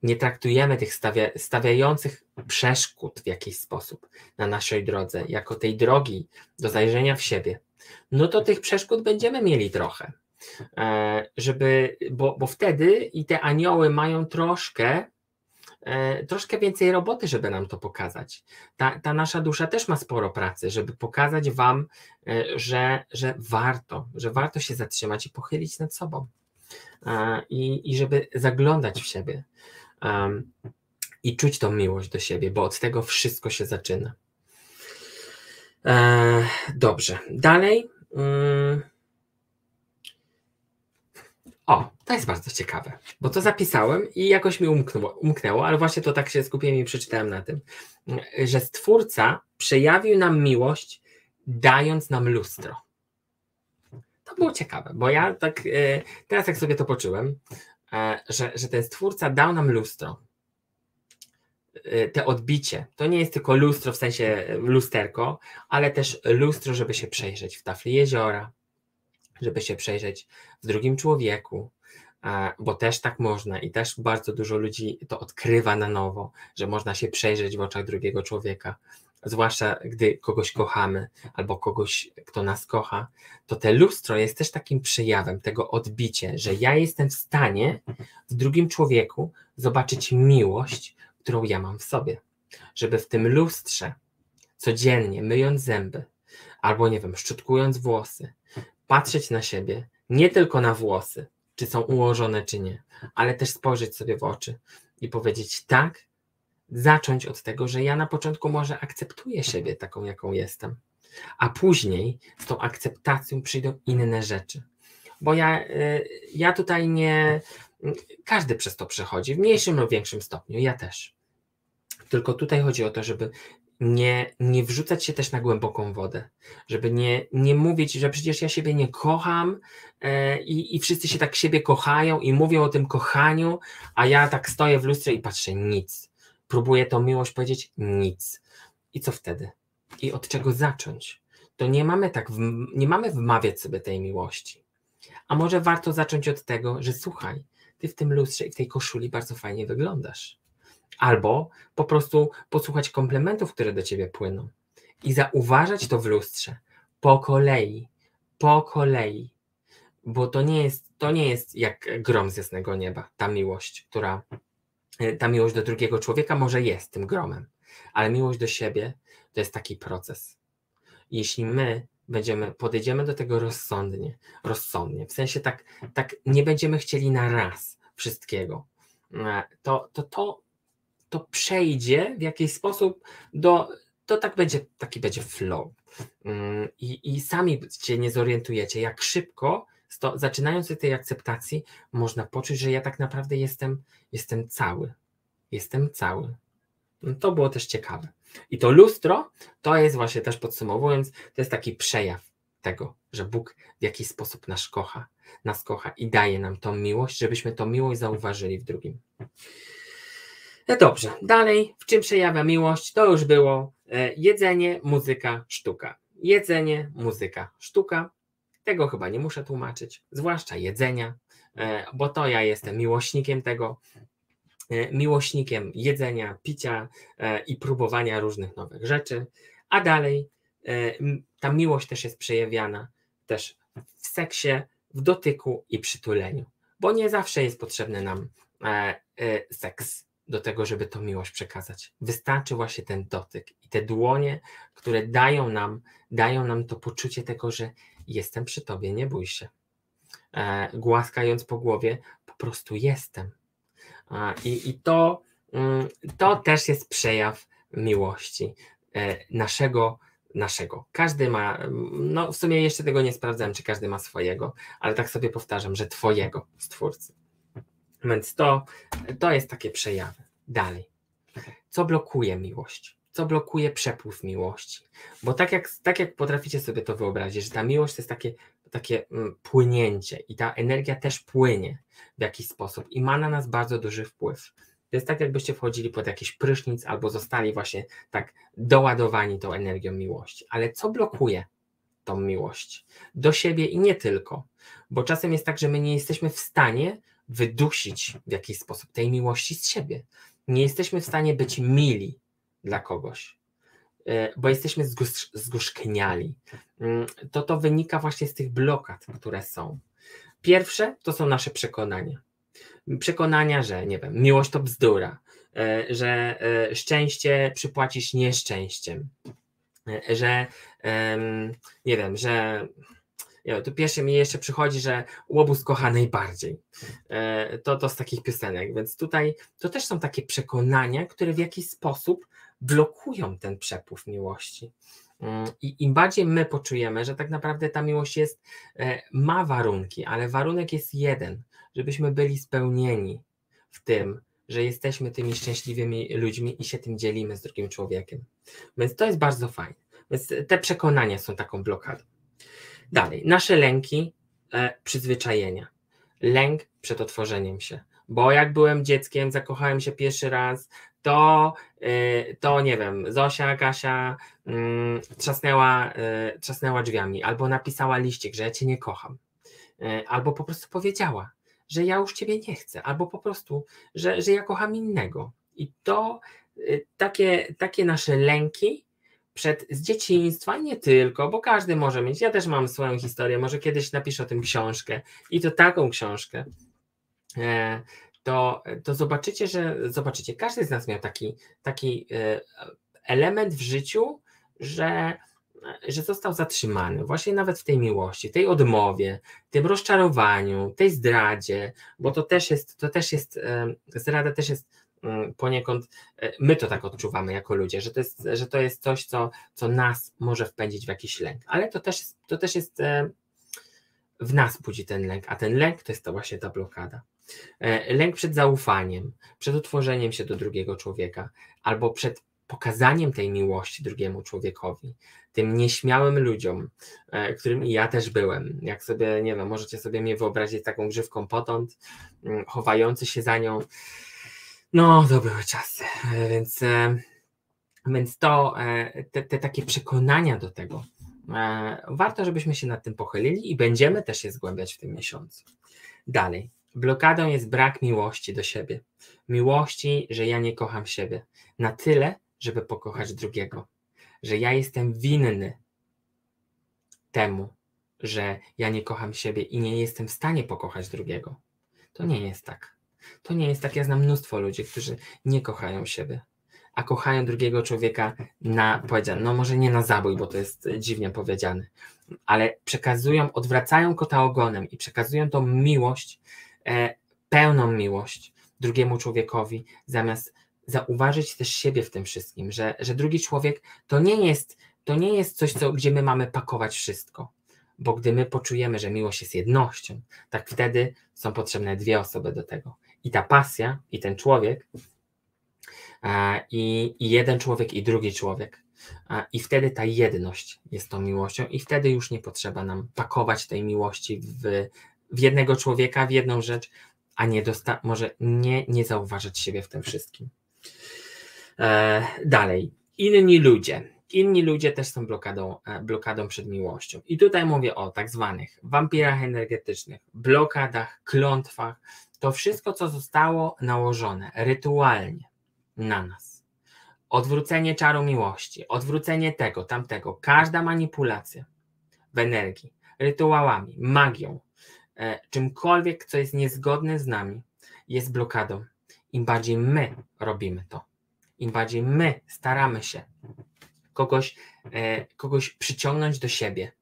nie traktujemy tych stawia, stawiających przeszkód w jakiś sposób na naszej drodze, jako tej drogi do zajrzenia w siebie, no to tych przeszkód będziemy mieli trochę. E, żeby, bo, bo wtedy i te anioły mają troszkę, e, troszkę więcej roboty, żeby nam to pokazać. Ta, ta nasza dusza też ma sporo pracy, żeby pokazać Wam, e, że, że warto, że warto się zatrzymać i pochylić nad sobą. I, i żeby zaglądać w siebie um, i czuć tą miłość do siebie, bo od tego wszystko się zaczyna. E, dobrze, dalej. Um, o, to jest bardzo ciekawe, bo to zapisałem i jakoś mi umknęło, umknęło, ale właśnie to tak się skupiłem i przeczytałem na tym, że Stwórca przejawił nam miłość, dając nam lustro. To było ciekawe, bo ja tak e, teraz jak sobie to poczułem, E, że, że ten stwórca dał nam lustro. E, te odbicie. To nie jest tylko lustro w sensie lusterko, ale też lustro, żeby się przejrzeć w tafli jeziora, żeby się przejrzeć w drugim człowieku, bo też tak można i też bardzo dużo ludzi to odkrywa na nowo, że można się przejrzeć w oczach drugiego człowieka zwłaszcza gdy kogoś kochamy albo kogoś, kto nas kocha, to te lustro jest też takim przejawem tego odbicia, że ja jestem w stanie w drugim człowieku zobaczyć miłość, którą ja mam w sobie. Żeby w tym lustrze codziennie myjąc zęby albo nie wiem, szczotkując włosy, patrzeć na siebie, nie tylko na włosy, czy są ułożone, czy nie, ale też spojrzeć sobie w oczy i powiedzieć tak, zacząć od tego, że ja na początku może akceptuję siebie taką, jaką jestem, a później z tą akceptacją przyjdą inne rzeczy. Bo ja, y, ja tutaj nie. Każdy przez to przechodzi, w mniejszym lub większym stopniu, ja też. Tylko tutaj chodzi o to, żeby nie, nie wrzucać się też na głęboką wodę, żeby nie, nie mówić, że przecież ja siebie nie kocham e, i, i wszyscy się tak siebie kochają i mówią o tym kochaniu, a ja tak stoję w lustrze i patrzę nic próbuję tą miłość powiedzieć nic. I co wtedy? I od czego zacząć? To nie mamy tak, nie mamy wmawiać sobie tej miłości. A może warto zacząć od tego, że słuchaj, ty w tym lustrze i w tej koszuli bardzo fajnie wyglądasz. Albo po prostu posłuchać komplementów, które do ciebie płyną. I zauważać to w lustrze. Po kolei, po kolei, bo to nie jest, to nie jest jak grom z jasnego nieba, ta miłość, która E, ta miłość do drugiego człowieka może jest tym gromem, ale miłość do siebie to jest taki proces. Jeśli my będziemy, podejdziemy do tego rozsądnie, rozsądnie, w sensie tak, tak nie będziemy chcieli na raz wszystkiego, e, to to, to, to przejdzie w jakiś sposób do, to tak będzie, taki będzie flow. Mm, I, I sami się nie zorientujecie, jak szybko to zaczynając od tej akceptacji, można poczuć, że ja tak naprawdę jestem, jestem cały. Jestem cały. No to było też ciekawe. I to lustro to jest właśnie też podsumowując, to jest taki przejaw tego, że Bóg w jakiś sposób nas kocha, nas kocha i daje nam tą miłość, żebyśmy tą miłość zauważyli w drugim. No dobrze, dalej, w czym przejawia miłość? To już było e, jedzenie, muzyka, sztuka. Jedzenie, muzyka, sztuka. Tego chyba nie muszę tłumaczyć, zwłaszcza jedzenia, e, bo to ja jestem miłośnikiem tego, e, miłośnikiem jedzenia, picia i próbowania różnych nowych rzeczy. A dalej, ta miłość też jest przejawiana też w seksie, w dotyku i przytuleniu, bo nie zawsze jest potrzebny nam seks do tego, żeby tą miłość przekazać. Wystarczy właśnie ten dotyk i te dłonie, które dają nam, dają nam to poczucie tego, że jestem przy tobie, nie bój się. E, głaskając po głowie, po prostu jestem. E, i, to, mm, to też jest przejaw miłości e, naszego, naszego. Każdy ma, no w sumie jeszcze tego nie sprawdzałem, czy każdy ma swojego, ale tak sobie powtarzam, że twojego stwórcy. Więc to, to jest takie przejawy. Dalej. Co blokuje miłość? Co blokuje przepływ miłości? Bo tak jak, tak jak potraficie sobie to wyobrazić, że ta miłość to jest takie, takie mm, płynięcie i ta energia też płynie w jakiś sposób i ma na nas bardzo duży wpływ. To jest tak, jakbyście wchodzili pod jakiś prysznic albo zostali właśnie tak doładowani tą energią miłości. Ale co blokuje tą miłość? Do siebie i nie tylko. Bo czasem jest tak, że my nie jesteśmy w stanie wydusić w jakiś sposób tej miłości z siebie. Nie jesteśmy w stanie być mili dla kogoś, e, bo jesteśmy zgorzkniali. Mm, to to wynika właśnie z tych blokad, które są. Pierwsze to są nasze przekonania. Przekonania, że nie wiem, miłość to bzdura, e, że e, szczęście przypłacisz nieszczęściem, że nie wiem, że nie, tu pierwsze mi jeszcze przychodzi, że łobuz kocha najbardziej. E, to, to z takich piosenek, więc tutaj to też są takie przekonania, które w jakiś sposób blokują ten przepływ miłości. Mm, I im bardziej my poczujemy, że tak naprawdę ta miłość jest, e, ma warunki, ale warunek jest jeden, żebyśmy byli spełnieni w tym, że jesteśmy tymi szczęśliwymi ludźmi i się tym dzielimy z drugim człowiekiem. Więc to jest bardzo fajne. Więc te przekonania są taką blokadą. Dalej, nasze lęki, e, przyzwyczajenia. Lęk przed otworzeniem się. Bo jak byłem dzieckiem, zakochałem się pierwszy raz, to, e, to nie wiem, Zosia, Kasia mm, trzasnęła, e, trzasnęła drzwiami, albo napisała liścik, że ja cię nie kocham, e, albo po prostu powiedziała, że ja już ciebie nie chcę, albo po prostu, że, że ja kocham innego. I to takie, takie nasze lęki przed, z dzieciństwa, nie tylko, bo każdy może mieć. Ja też mam swoją historię, może kiedyś napiszę o tym książkę i to taką książkę. E, to, to zobaczycie, że zobaczycie, każdy z nas miał taki, taki e, element w życiu, że, że został zatrzymany, właśnie nawet w tej miłości, tej odmowie, tym rozczarowaniu, tej zdradzie, bo to też jest, to też jest, e, zdrada też jest poniekąd e, my to tak odczuwamy jako ludzie, że to jest, że to jest coś, co, co nas może wpędzić w jakiś lęk, ale to też, to też jest e, w nas budzi ten lęk, a ten lęk to jest to właśnie ta blokada. E, lęk przed zaufaniem, przed utworzeniem się do drugiego człowieka, albo przed pokazaniem tej miłości drugiemu człowiekowi, tym nieśmiałym ludziom, którym ja też byłem. Jak sobie, nie wiem, możecie sobie mnie wyobrazić taką grzywką potąd, mm, chowający się za nią, no, to były czasy, e, więc, e, więc to, e, te, te takie przekonania do tego, warto, żebyśmy się nad tym pochylili i będziemy też je zgłębiać w tym miesiącu. Dalej, blokadą jest brak miłości do siebie. Miłości, że ja nie kocham siebie na tyle, żeby pokochać drugiego. Że ja jestem winny temu, że ja nie kocham siebie i nie jestem w stanie pokochać drugiego. To nie jest tak. To nie jest tak. Ja znam mnóstwo ludzi, którzy nie kochają siebie, a kochają drugiego człowieka na, powiedziane, no może nie na zabój, bo to jest dziwnie powiedziane, ale przekazują, odwracają kota ogonem i przekazują tą miłość, e, pełną miłość drugiemu człowiekowi, zamiast zauważyć też siebie w tym wszystkim, że, że drugi człowiek to nie jest, to nie jest coś, co, gdzie my mamy pakować wszystko. Bo gdy my poczujemy, że miłość jest jednością, tak wtedy są potrzebne dwie osoby do tego. I ta pasja, i ten człowiek I, i jeden człowiek, i drugi człowiek. I wtedy ta jedność jest tą miłością, i wtedy już nie potrzeba nam pakować tej miłości w, w jednego człowieka, w jedną rzecz, a nie dosta- może nie, nie zauważyć siebie w tym wszystkim. E, dalej, inni ludzie. Inni ludzie też są blokadą, e, blokadą przed miłością. I tutaj mówię o tak zwanych wampirach energetycznych, blokadach, klątwach. To wszystko, co zostało nałożone rytualnie na nas. Odwrócenie czaru miłości, odwrócenie tego, tamtego, każda manipulacja w energii, rytuałami, magią, e, czymkolwiek, co jest niezgodne z nami, jest blokadą. Im bardziej my robimy to, im bardziej my staramy się kogoś, e, kogoś przyciągnąć do siebie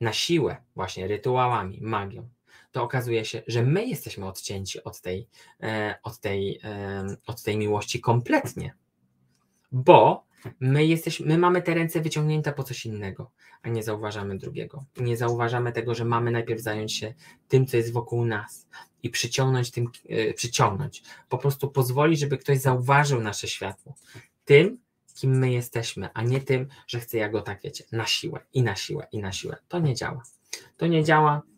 na siłę, właśnie rytuałami, magią, to okazuje się, że my jesteśmy odcięci od tej, e, od tej, e, od tej miłości kompletnie. Bo my, jesteśmy, my mamy te ręce wyciągnięte po coś innego, a nie zauważamy drugiego. Nie zauważamy tego, że mamy najpierw zająć się tym, co jest wokół nas i przyciągnąć tym, przyciągnąć. Po prostu pozwolić, żeby ktoś zauważył nasze światło. Tym, kim my jesteśmy, a nie tym, że chcę ja go tak, wiecie, na siłę i na siłę i na siłę. To nie działa. To nie działa, e,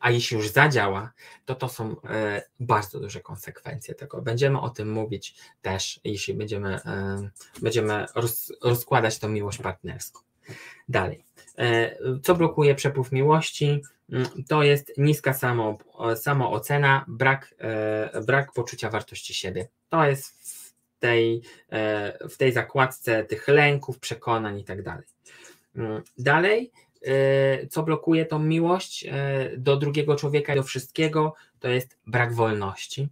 a jeśli już zadziała, to to są e, bardzo duże konsekwencje tego. Będziemy o tym mówić też, jeśli będziemy, e, będziemy roz, rozkładać tą miłość partnerską. Dalej. Co blokuje przepływ miłości? Mm, to jest niska samo, samoocena, brak, brak poczucia wartości siebie. To jest tej, e, w tej zakładce tych lęków, przekonań i tak dalej. Mm, dalej, e, co blokuje tą miłość e, do drugiego człowieka i do wszystkiego, to jest brak wolności,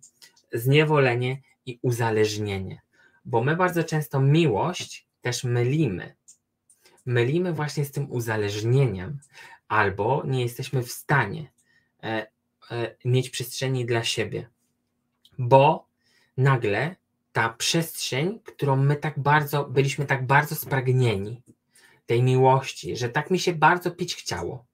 zniewolenie i uzależnienie. Bo my bardzo często miłość też mylimy. Mylimy właśnie z tym uzależnieniem, albo nie jesteśmy w stanie mieć przestrzeni dla siebie, bo nagle ta przestrzeń, którą my tak bardzo, byliśmy tak bardzo spragnieni, tej miłości, że tak mi się bardzo pić chciało,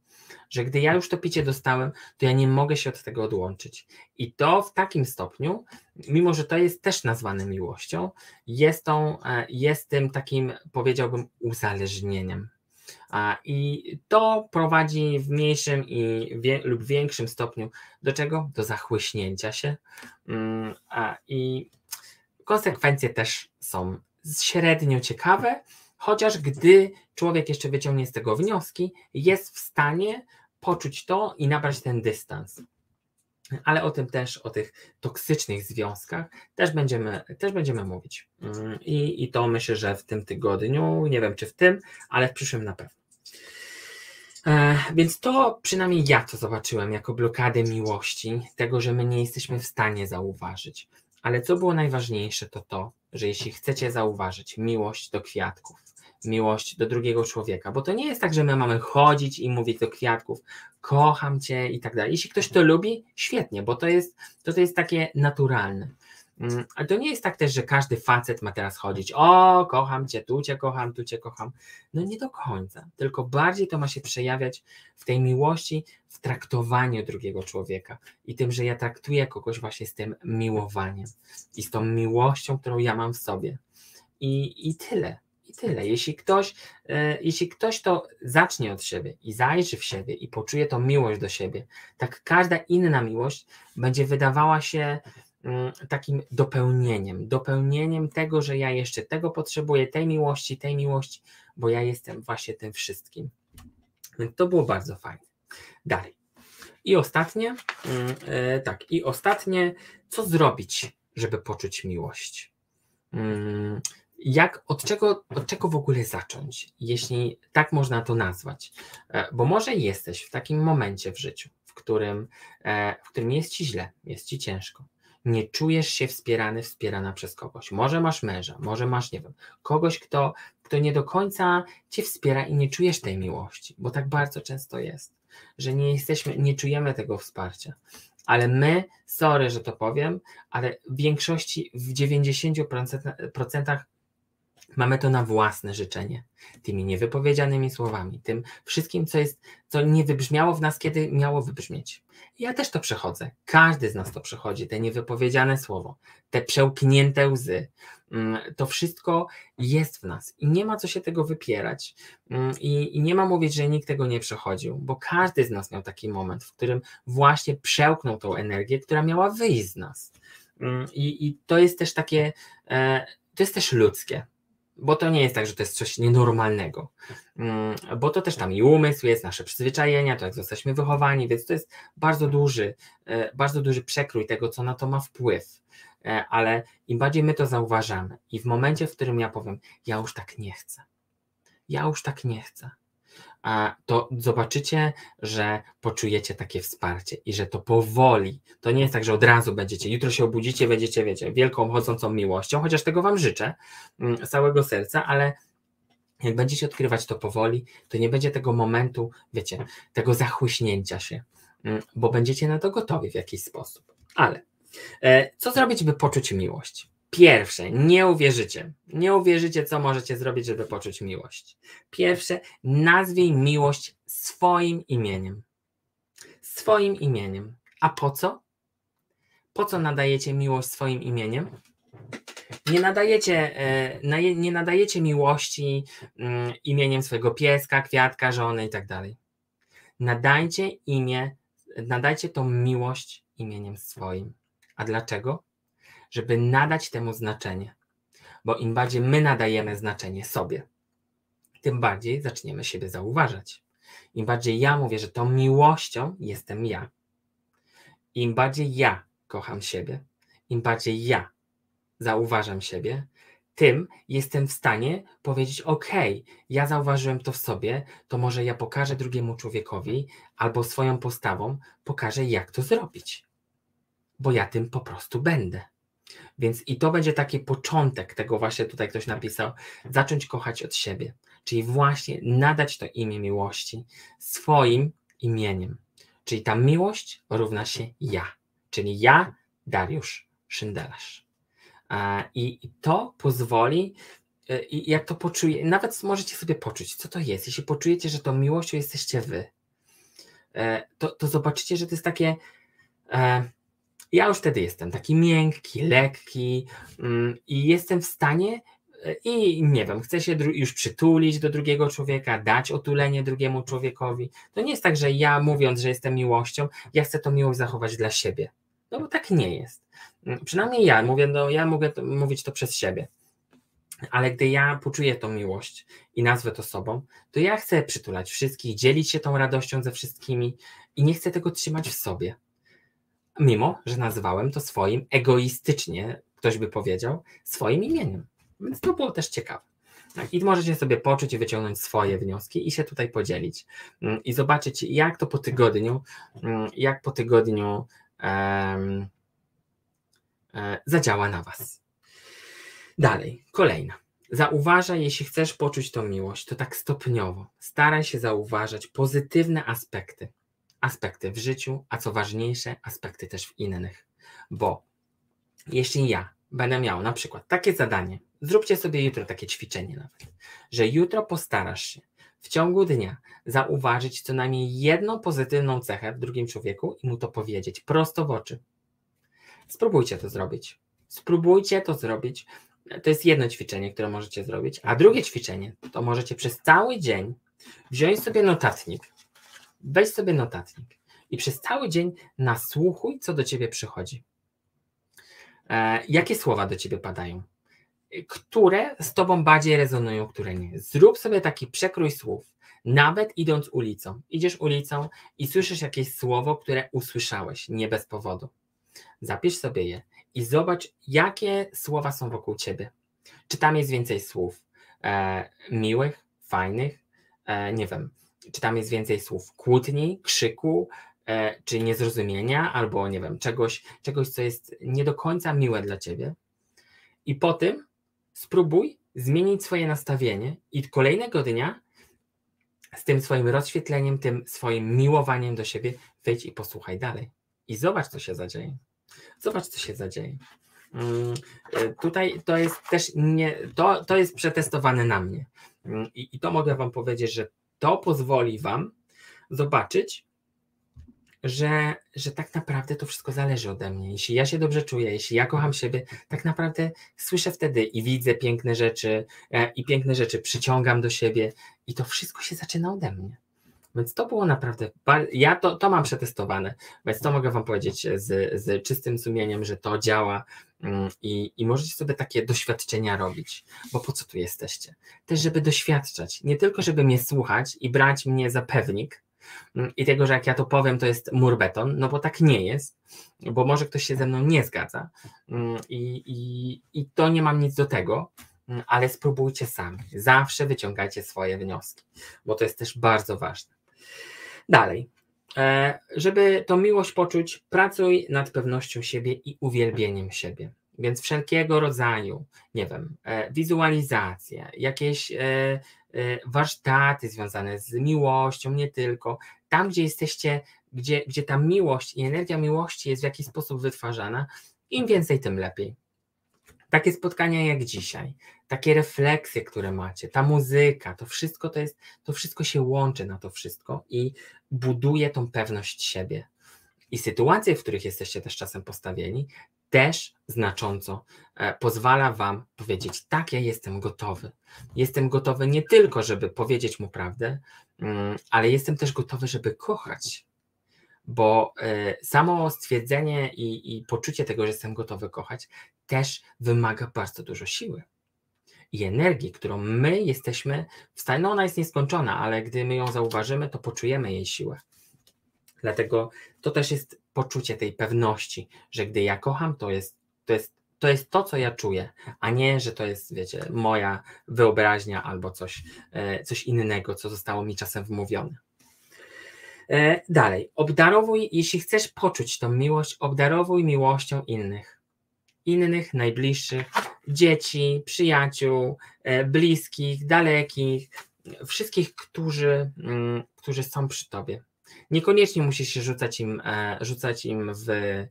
że gdy ja już to picie dostałem, to ja nie mogę się od tego odłączyć. I to w takim stopniu, mimo że to jest też nazwane miłością, jest, tą, e, jest tym takim, powiedziałbym, uzależnieniem. I to prowadzi w mniejszym i wie, lub większym stopniu do czego? Do zachłyśnięcia się. Mm, I Konsekwencje też są średnio ciekawe, chociaż gdy człowiek jeszcze wyciągnie z tego wnioski, jest w stanie poczuć to i nabrać ten dystans. Ale o tym też, o tych toksycznych związkach też będziemy, też będziemy mówić. Mm, I, I to myślę, że w tym tygodniu, nie wiem czy w tym, ale w przyszłym na pewno. E, więc to przynajmniej ja to zobaczyłem jako blokadę miłości, tego, że my nie jesteśmy w stanie zauważyć. Ale co było najważniejsze, to to, że jeśli chcecie zauważyć miłość do kwiatków, miłość do drugiego człowieka, bo to nie jest tak, że my mamy chodzić i mówić do kwiatków, kocham cię i tak dalej. Jeśli ktoś to lubi, świetnie, bo to jest, to, to jest takie naturalne. Mm, ale to nie jest tak też, że każdy facet ma teraz chodzić, o, kocham cię, tu cię kocham, tu cię kocham. No nie do końca, tylko bardziej to ma się przejawiać w tej miłości, w traktowaniu drugiego człowieka i tym, że ja traktuję kogoś właśnie z tym miłowaniem i z tą miłością, którą ja mam w sobie. I, i tyle. I tyle. Jeśli ktoś, e, jeśli ktoś to zacznie od siebie i zajrzy w siebie i poczuje tą miłość do siebie, tak każda inna miłość będzie wydawała się takim dopełnieniem, dopełnieniem tego, że ja jeszcze tego potrzebuję, tej miłości, tej miłości, bo ja jestem właśnie tym wszystkim. Więc to było bardzo fajne. Dalej. I ostatnie, mm, e, tak, i ostatnie, co zrobić, żeby poczuć miłość? Mm, jak, od czego, od czego w ogóle zacząć, jeśli tak można to nazwać? E, bo może jesteś w takim momencie w życiu, w którym, e, w którym jest ci źle, jest ci ciężko nie czujesz się wspierany, wspierana przez kogoś. Może masz męża, może masz, nie wiem, kogoś, kto, kto nie do końca cię wspiera i nie czujesz tej miłości, bo tak bardzo często jest, że nie jesteśmy, nie czujemy tego wsparcia. Ale my, sorry, że to powiem, ale w większości, w 90% Mamy to na własne życzenie, tymi niewypowiedzianymi słowami, tym wszystkim, co jest, co nie wybrzmiało w nas, kiedy miało wybrzmieć. Ja też to przechodzę. Każdy z nas to przechodzi, te niewypowiedziane słowo, te przełknięte łzy. Mm, to wszystko jest w nas i nie ma co się tego wypierać. Mm, I, I, nie ma mówić, że nikt tego nie przechodził, bo każdy z nas miał taki moment, w którym właśnie przełknął tą energię, która miała wyjść z nas. Mm, I, i to jest też takie, e, to jest też ludzkie bo to nie jest tak, że to jest coś nienormalnego, mm, bo to też tam i umysł jest, nasze przyzwyczajenia, to jak zostaliśmy wychowani, więc to jest bardzo duży, e, bardzo duży przekrój tego, co na to ma wpływ, e, ale im bardziej my to zauważamy i w momencie, w którym ja powiem, ja już tak nie chcę, ja już tak nie chcę, to zobaczycie, że poczujecie takie wsparcie i że to powoli, to nie jest tak, że od razu będziecie, jutro się obudzicie, będziecie, wiecie, wielką, chodzącą miłością, chociaż tego Wam życzę mm, z całego serca, ale jak będziecie odkrywać to powoli, to nie będzie tego momentu, wiecie, tego zachłyśnięcia się, mm, bo będziecie na to gotowi w jakiś sposób. Ale e, co zrobić, by poczuć miłość? Pierwsze, nie uwierzycie. Nie uwierzycie, co możecie zrobić, żeby poczuć miłość. Pierwsze, nazwij miłość swoim imieniem. Swoim imieniem. A po co? Po co nadajecie miłość swoim imieniem? Nie nadajecie, e, nie nadajecie miłości mm, imieniem swojego pieska, kwiatka, żony tak dalej. Nadajcie imię, nadajcie tą miłość imieniem swoim. A dlaczego? Żeby nadać temu znaczenie. Bo im bardziej my nadajemy znaczenie sobie, tym bardziej zaczniemy siebie zauważać. Im bardziej ja mówię, że tą miłością jestem ja. Im bardziej ja kocham siebie, im bardziej ja zauważam siebie, tym jestem w stanie powiedzieć: OK, ja zauważyłem to w sobie, to może ja pokażę drugiemu człowiekowi albo swoją postawą pokażę, jak to zrobić. Bo ja tym po prostu będę. Więc i to będzie taki początek tego właśnie tutaj ktoś napisał, zacząć kochać od siebie, czyli właśnie nadać to imię miłości swoim imieniem. Czyli ta miłość równa się ja, czyli ja, Dariusz Szyndelarz. I to pozwoli, e, i jak to poczuje, nawet możecie sobie poczuć, co to jest. Jeśli poczujecie, że to miłością jesteście wy, e, to, to zobaczycie, że to jest takie e, ja już wtedy jestem taki miękki, lekki mm, i jestem w stanie e, i nie wiem, chcę się już przytulić do drugiego człowieka, dać otulenie drugiemu człowiekowi. To nie jest tak, że ja mówiąc, że jestem miłością, ja chcę tą miłość zachować dla siebie. No bo tak nie jest. Mm, przynajmniej ja mówię, no ja mogę to, mówić to przez siebie. Ale gdy ja poczuję tą miłość i nazwę to sobą, to ja chcę przytulać wszystkich, dzielić się tą radością ze wszystkimi i nie chcę tego trzymać w sobie mimo że nazywałem to swoim egoistycznie, ktoś by powiedział, swoim imieniem. Więc to było też ciekawe. Tak, I możecie sobie poczuć i wyciągnąć swoje wnioski i się tutaj podzielić. Mm, I zobaczyć, jak to po tygodniu, mm, jak po tygodniu um, zadziała na Was. Dalej, kolejna. Zauważaj, jeśli chcesz poczuć tą miłość, to tak stopniowo. Staraj się zauważać pozytywne aspekty aspekty w życiu, a co ważniejsze, aspekty też w innych. Bo jeśli ja będę miał na przykład takie zadanie, zróbcie sobie jutro takie ćwiczenie nawet, że jutro postarasz się w ciągu dnia zauważyć co najmniej jedną pozytywną cechę w drugim człowieku i mu to powiedzieć prosto w oczy. Spróbujcie to zrobić. Spróbujcie to zrobić. To jest jedno ćwiczenie, które możecie zrobić, a drugie ćwiczenie to możecie przez cały dzień wziąć sobie notatnik weź sobie notatnik i przez cały dzień nasłuchuj, co do ciebie przychodzi. E, jakie słowa do ciebie padają? Które z tobą bardziej rezonują, które nie. Zrób sobie taki przekrój słów. Nawet idąc ulicą, idziesz ulicą i słyszysz jakieś słowo, które usłyszałeś, nie bez powodu. Zapisz sobie je i zobacz, jakie słowa są wokół ciebie. Czy tam jest więcej słów e, miłych, fajnych, e, nie wiem, czy tam jest więcej słów kłótni, krzyku, e, czy niezrozumienia, albo nie wiem, czegoś, czegoś, co jest nie do końca miłe dla ciebie. I po tym spróbuj zmienić swoje nastawienie i kolejnego dnia z tym swoim rozświetleniem, tym swoim miłowaniem do siebie, wejdź i posłuchaj dalej. I zobacz, co się zadzieje. Zobacz, co się zadzieje. Mm, e, tutaj to jest też nie, to, to jest przetestowane na mnie. Mm, I, I to mogę Wam powiedzieć, że to pozwoli Wam zobaczyć, że, że tak naprawdę to wszystko zależy ode mnie. Jeśli ja się dobrze czuję, jeśli ja kocham siebie, tak naprawdę słyszę wtedy i widzę piękne rzeczy, e, i piękne rzeczy przyciągam do siebie, i to wszystko się zaczyna ode mnie. Więc to było naprawdę, ja to, to mam przetestowane, więc to mogę Wam powiedzieć z, z czystym sumieniem, że to działa i, i możecie sobie takie doświadczenia robić, bo po co tu jesteście? Też, żeby doświadczać, nie tylko, żeby mnie słuchać i brać mnie za pewnik, mm, i tego, że jak ja to powiem, to jest mur beton, no bo tak nie jest, bo może ktoś się ze mną nie zgadza mm, i, i, i to nie mam nic do tego, ale spróbujcie sami. Zawsze wyciągajcie swoje wnioski, bo to jest też bardzo ważne. Dalej. E, żeby tą miłość poczuć, pracuj nad pewnością siebie i uwielbieniem siebie. Więc wszelkiego rodzaju, nie wiem, e, wizualizacje, jakieś e, warsztaty związane z miłością, nie tylko. Tam, gdzie jesteście, gdzie, gdzie ta miłość i energia miłości jest w jakiś sposób wytwarzana, im więcej, tym lepiej. Takie spotkania jak dzisiaj, takie refleksje, które macie, ta muzyka, to wszystko to jest, to wszystko się łączy na to wszystko i buduje tą pewność siebie. I sytuacje, w których jesteście też czasem postawieni, też znacząco e, pozwala Wam powiedzieć: Tak, ja jestem gotowy. Jestem gotowy nie tylko, żeby powiedzieć mu prawdę, mm, ale jestem też gotowy, żeby kochać. Bo e, samo stwierdzenie i, i poczucie tego, że jestem gotowy kochać, też wymaga bardzo dużo siły i energii, którą my jesteśmy w stanie, no ona jest nieskończona, ale gdy my ją zauważymy, to poczujemy jej siłę. Dlatego to też jest poczucie tej pewności, że gdy ja kocham, to jest to, jest, to, jest to co ja czuję, a nie, że to jest, wiecie, moja wyobraźnia albo coś, e, coś innego, co zostało mi czasem wmówione. E, dalej, obdarowuj, jeśli chcesz poczuć tą miłość, obdarowuj miłością innych innych, najbliższych, dzieci, przyjaciół, e, bliskich, dalekich, wszystkich, którzy, mm, którzy są przy tobie. Niekoniecznie musisz się rzucać im, e, rzucać im w, e,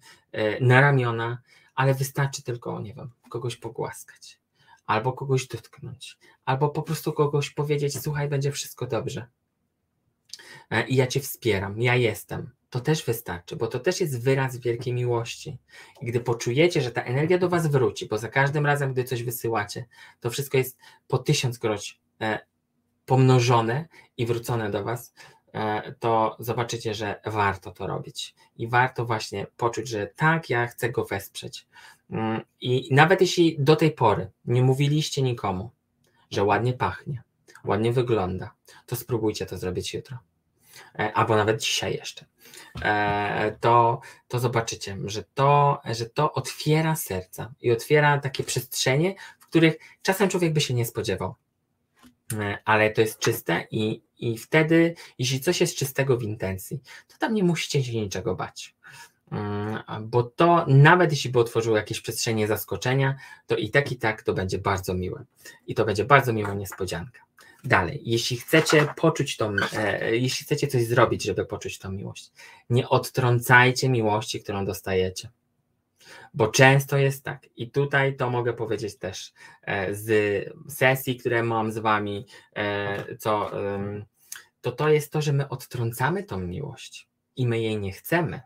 na ramiona, ale wystarczy tylko, nie wiem, kogoś pogłaskać, albo kogoś dotknąć, albo po prostu kogoś powiedzieć: Słuchaj, będzie wszystko dobrze. I ja cię wspieram, ja jestem to też wystarczy, bo to też jest wyraz wielkiej miłości. I gdy poczujecie, że ta energia do Was wróci, bo za każdym razem, gdy coś wysyłacie, to wszystko jest po tysiąckroć e, pomnożone i wrócone do Was, e, to zobaczycie, że warto to robić. I warto właśnie poczuć, że tak, ja chcę go wesprzeć. Mm, I nawet jeśli do tej pory nie mówiliście nikomu, że ładnie pachnie, ładnie wygląda, to spróbujcie to zrobić jutro. E, albo nawet dzisiaj jeszcze, e, to, to zobaczycie, że to, że to otwiera serca i otwiera takie przestrzenie, w których czasem człowiek by się nie spodziewał. E, ale to jest czyste i, i wtedy, jeśli coś jest czystego w intencji, to tam nie musicie się niczego bać. Mm, bo to nawet jeśli by otworzyło jakieś przestrzenie zaskoczenia, to i tak, i tak to będzie bardzo miłe. I to będzie bardzo miła niespodzianka. Dalej, jeśli chcecie poczuć tą, e, jeśli chcecie coś zrobić, żeby poczuć tą miłość, nie odtrącajcie miłości, którą dostajecie. Bo często jest tak, i tutaj to mogę powiedzieć też e, z sesji, które mam z wami, e, co, to to jest to, że my odtrącamy tą miłość i my jej nie chcemy.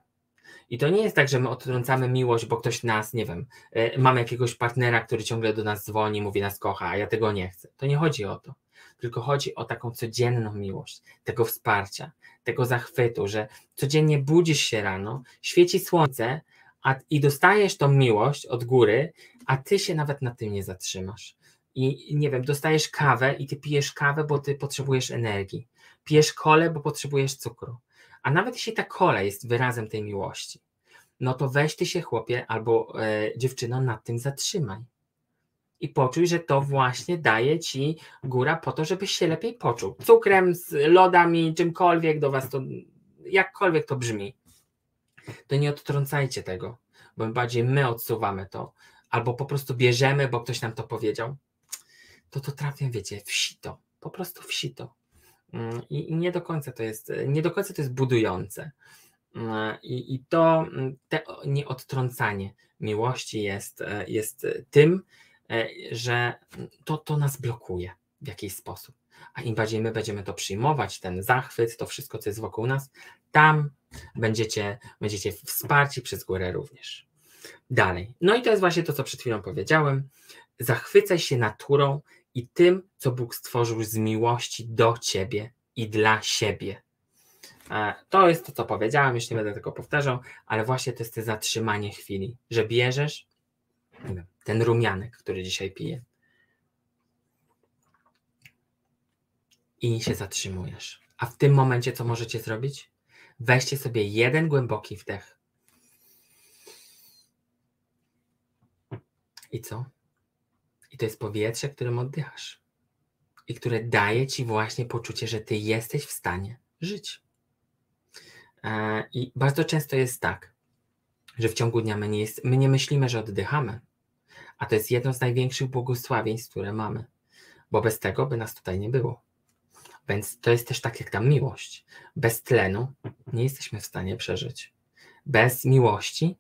I to nie jest tak, że my odtrącamy miłość, bo ktoś nas, nie wiem, e, mamy jakiegoś partnera, który ciągle do nas dzwoni, mówi nas kocha, a ja tego nie chcę. To nie chodzi o to tylko chodzi o taką codzienną miłość, tego wsparcia, tego zachwytu, że codziennie budzisz się rano, świeci słońce a, i dostajesz tą miłość od góry, a ty się nawet na tym nie zatrzymasz. I nie wiem, dostajesz kawę i ty pijesz kawę, bo ty potrzebujesz energii. Pijesz kole, bo potrzebujesz cukru. A nawet jeśli ta kola jest wyrazem tej miłości, no to weź ty się, chłopie albo e, dziewczyno, nad tym zatrzymaj i poczuj, że to właśnie daje ci góra po to, żebyś się lepiej poczuł. Cukrem, z lodami, czymkolwiek do was to, jakkolwiek to brzmi, to nie odtrącajcie tego, bo bardziej my odsuwamy to, albo po prostu bierzemy, bo ktoś nam to powiedział, to to trafia, wiecie, w sito, po prostu w sito. Mm, I, I, nie do końca to jest, nie do końca to jest budujące. Mm, I, i to, te nieodtrącanie miłości jest, e, jest tym, że to, to nas blokuje w jakiś sposób. A im bardziej my będziemy to przyjmować, ten zachwyt, to wszystko, co jest wokół nas, tam będziecie, będziecie wsparci przez górę również. Dalej. No i to jest właśnie to, co przed chwilą powiedziałem. Zachwycaj się naturą i tym, co Bóg stworzył z miłości do ciebie i dla siebie. E, to jest to, co powiedziałem, już nie będę tego powtarzał, ale właśnie to jest to zatrzymanie chwili, że bierzesz ten rumianek, który dzisiaj piję i się zatrzymujesz. A w tym momencie co możecie zrobić? Weźcie sobie jeden głęboki wdech. I co? I to jest powietrze, którym oddychasz. I które daje ci właśnie poczucie, że ty jesteś w stanie żyć. E, I bardzo często jest tak, że w ciągu dnia my nie, jest, my nie myślimy, że oddychamy, a to jest jedno z największych błogosławieństw, które mamy, bo bez tego by nas tutaj nie było. Więc to jest też tak jak ta miłość. Bez tlenu nie jesteśmy w stanie przeżyć. Bez miłości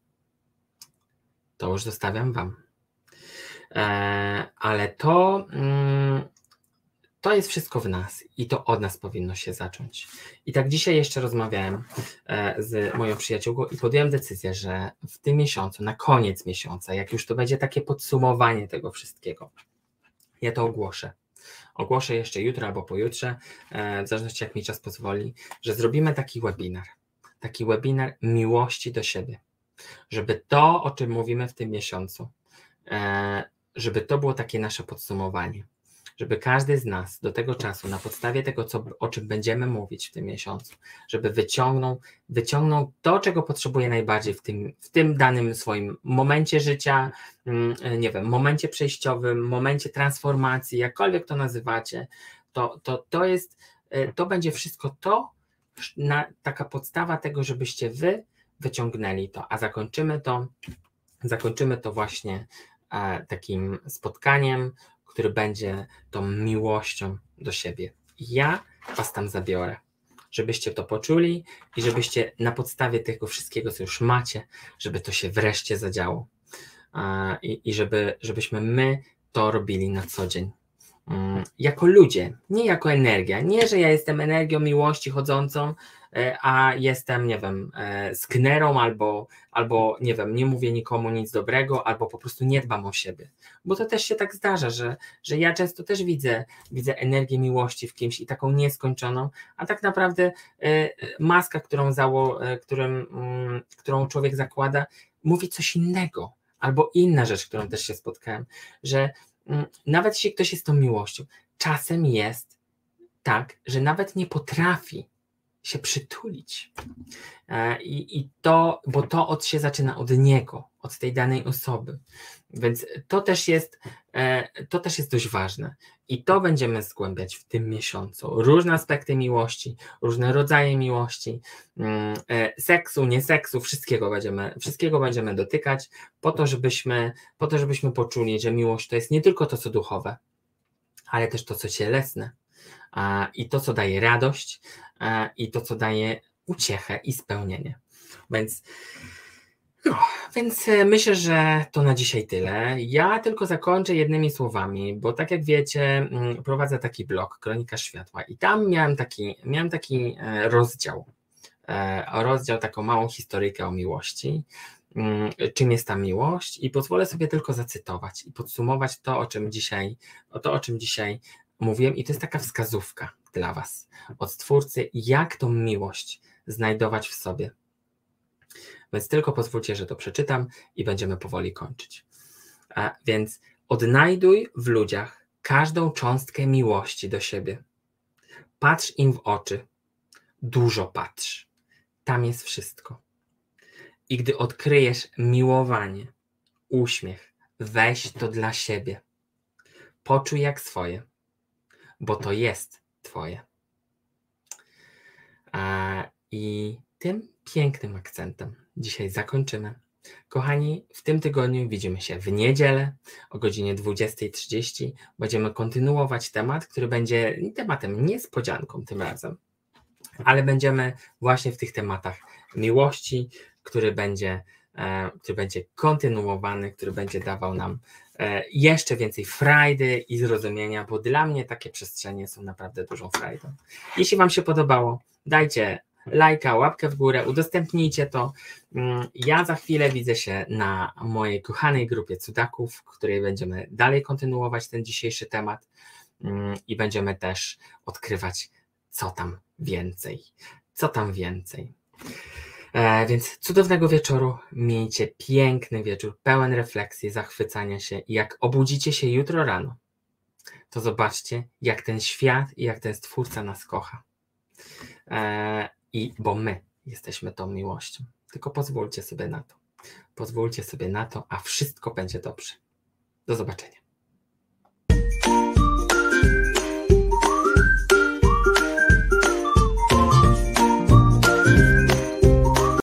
to już zostawiam Wam. E, ale to, mm, to jest wszystko w nas i to od nas powinno się zacząć. I tak dzisiaj jeszcze rozmawiałem e, z moją przyjaciółką i podjąłem decyzję, że w tym miesiącu, na koniec miesiąca, jak już to będzie takie podsumowanie tego wszystkiego, ja to ogłoszę. Ogłoszę jeszcze jutro albo pojutrze, e, w zależności jak mi czas pozwoli, że zrobimy taki webinar. Taki webinar miłości do siebie. Żeby to, o czym mówimy w tym miesiącu, żeby to było takie nasze podsumowanie, żeby każdy z nas do tego czasu, na podstawie tego, co, o czym będziemy mówić w tym miesiącu, żeby wyciągnął, wyciągnął to, czego potrzebuje najbardziej w tym, w tym danym swoim momencie życia, mm, nie wiem, momencie przejściowym, momencie transformacji, jakkolwiek to nazywacie, to, to, to jest, e, to będzie wszystko to, na, taka podstawa tego, żebyście wy wyciągnęli to, a zakończymy to, zakończymy to właśnie E, takim spotkaniem, który będzie tą miłością do siebie. Ja Was tam zabiorę, żebyście to poczuli i żebyście na podstawie tego wszystkiego, co już macie, żeby to się wreszcie zadziało. I, i żeby, żebyśmy my to robili na co dzień. Mm, jako ludzie, nie jako energia. Nie, że ja jestem energią miłości chodzącą, a jestem, nie wiem, e, sknerą albo, albo, nie wiem, nie mówię nikomu nic dobrego, albo po prostu nie dbam o siebie. Bo to też się tak zdarza, że, że ja często też widzę, widzę energię miłości w kimś i taką nieskończoną, a tak naprawdę e, maska, którą, zało, którym, mm, którą człowiek zakłada, mówi coś innego. Albo inna rzecz, którą też się spotkałem, że mm, nawet jeśli ktoś jest tą miłością, czasem jest tak, że nawet nie potrafi się przytulić. E, I, I to, bo to od się zaczyna od niego, od tej danej osoby. Więc to też jest, e, to też jest dość ważne. I to będziemy zgłębiać w tym miesiącu. Różne aspekty miłości, różne rodzaje miłości, mm, e, seksu, nie seksu, wszystkiego będziemy, wszystkiego będziemy dotykać, po to, żebyśmy, po to, żebyśmy poczuli, że miłość to jest nie tylko to, co duchowe, ale też to, co cielesne, i to, co daje radość, i to, co daje uciechę i spełnienie. Więc, no, więc e, myślę, że to na dzisiaj tyle. Ja tylko zakończę jednymi słowami, bo tak jak wiecie, mm, prowadzę taki blog Kronika Światła i tam miałem taki, miałem taki e, rozdział, e, rozdział, taką małą historyjkę o miłości mm, czym jest ta miłość i pozwolę sobie tylko zacytować i podsumować to, o czym dzisiaj, o to, o czym dzisiaj mówiłem i to jest taka wskazówka dla Was od Stwórcy, jak tą miłość znajdować w sobie. Więc tylko pozwólcie, że to przeczytam i będziemy powoli kończyć. A więc odnajduj w ludziach każdą cząstkę miłości do siebie. Patrz im w oczy, dużo patrz. Tam jest wszystko. I gdy odkryjesz miłowanie, uśmiech, weź to dla siebie. Poczuj jak swoje bo to jest Twoje. I tym pięknym akcentem dzisiaj zakończymy. Kochani, w tym tygodniu widzimy się w niedzielę o godzinie 20.30. Będziemy kontynuować temat, który będzie tematem niespodzianką tym razem, ale będziemy właśnie w tych tematach miłości, który będzie e, który będzie kontynuowany, który będzie dawał nam jeszcze więcej frajdy i zrozumienia, bo dla mnie takie przestrzenie są naprawdę dużą frajdą. Jeśli Wam się podobało, dajcie lajka, łapkę w górę, udostępnijcie to. Mm, Ja za chwilę widzę się na mojej kochanej grupie cudaków, w której będziemy dalej kontynuować ten dzisiejszy temat mm, i będziemy też odkrywać, co tam więcej. Co tam więcej. E, więc cudownego wieczoru, miejcie piękny wieczór, pełen refleksji, zachwycania się i jak obudzicie się jutro rano, to zobaczcie, jak ten świat i jak ten Stwórca nas kocha. E, I bo my jesteśmy tą miłością. Tylko pozwólcie sobie na to. Pozwólcie sobie na to, a wszystko będzie dobrze. Do zobaczenia.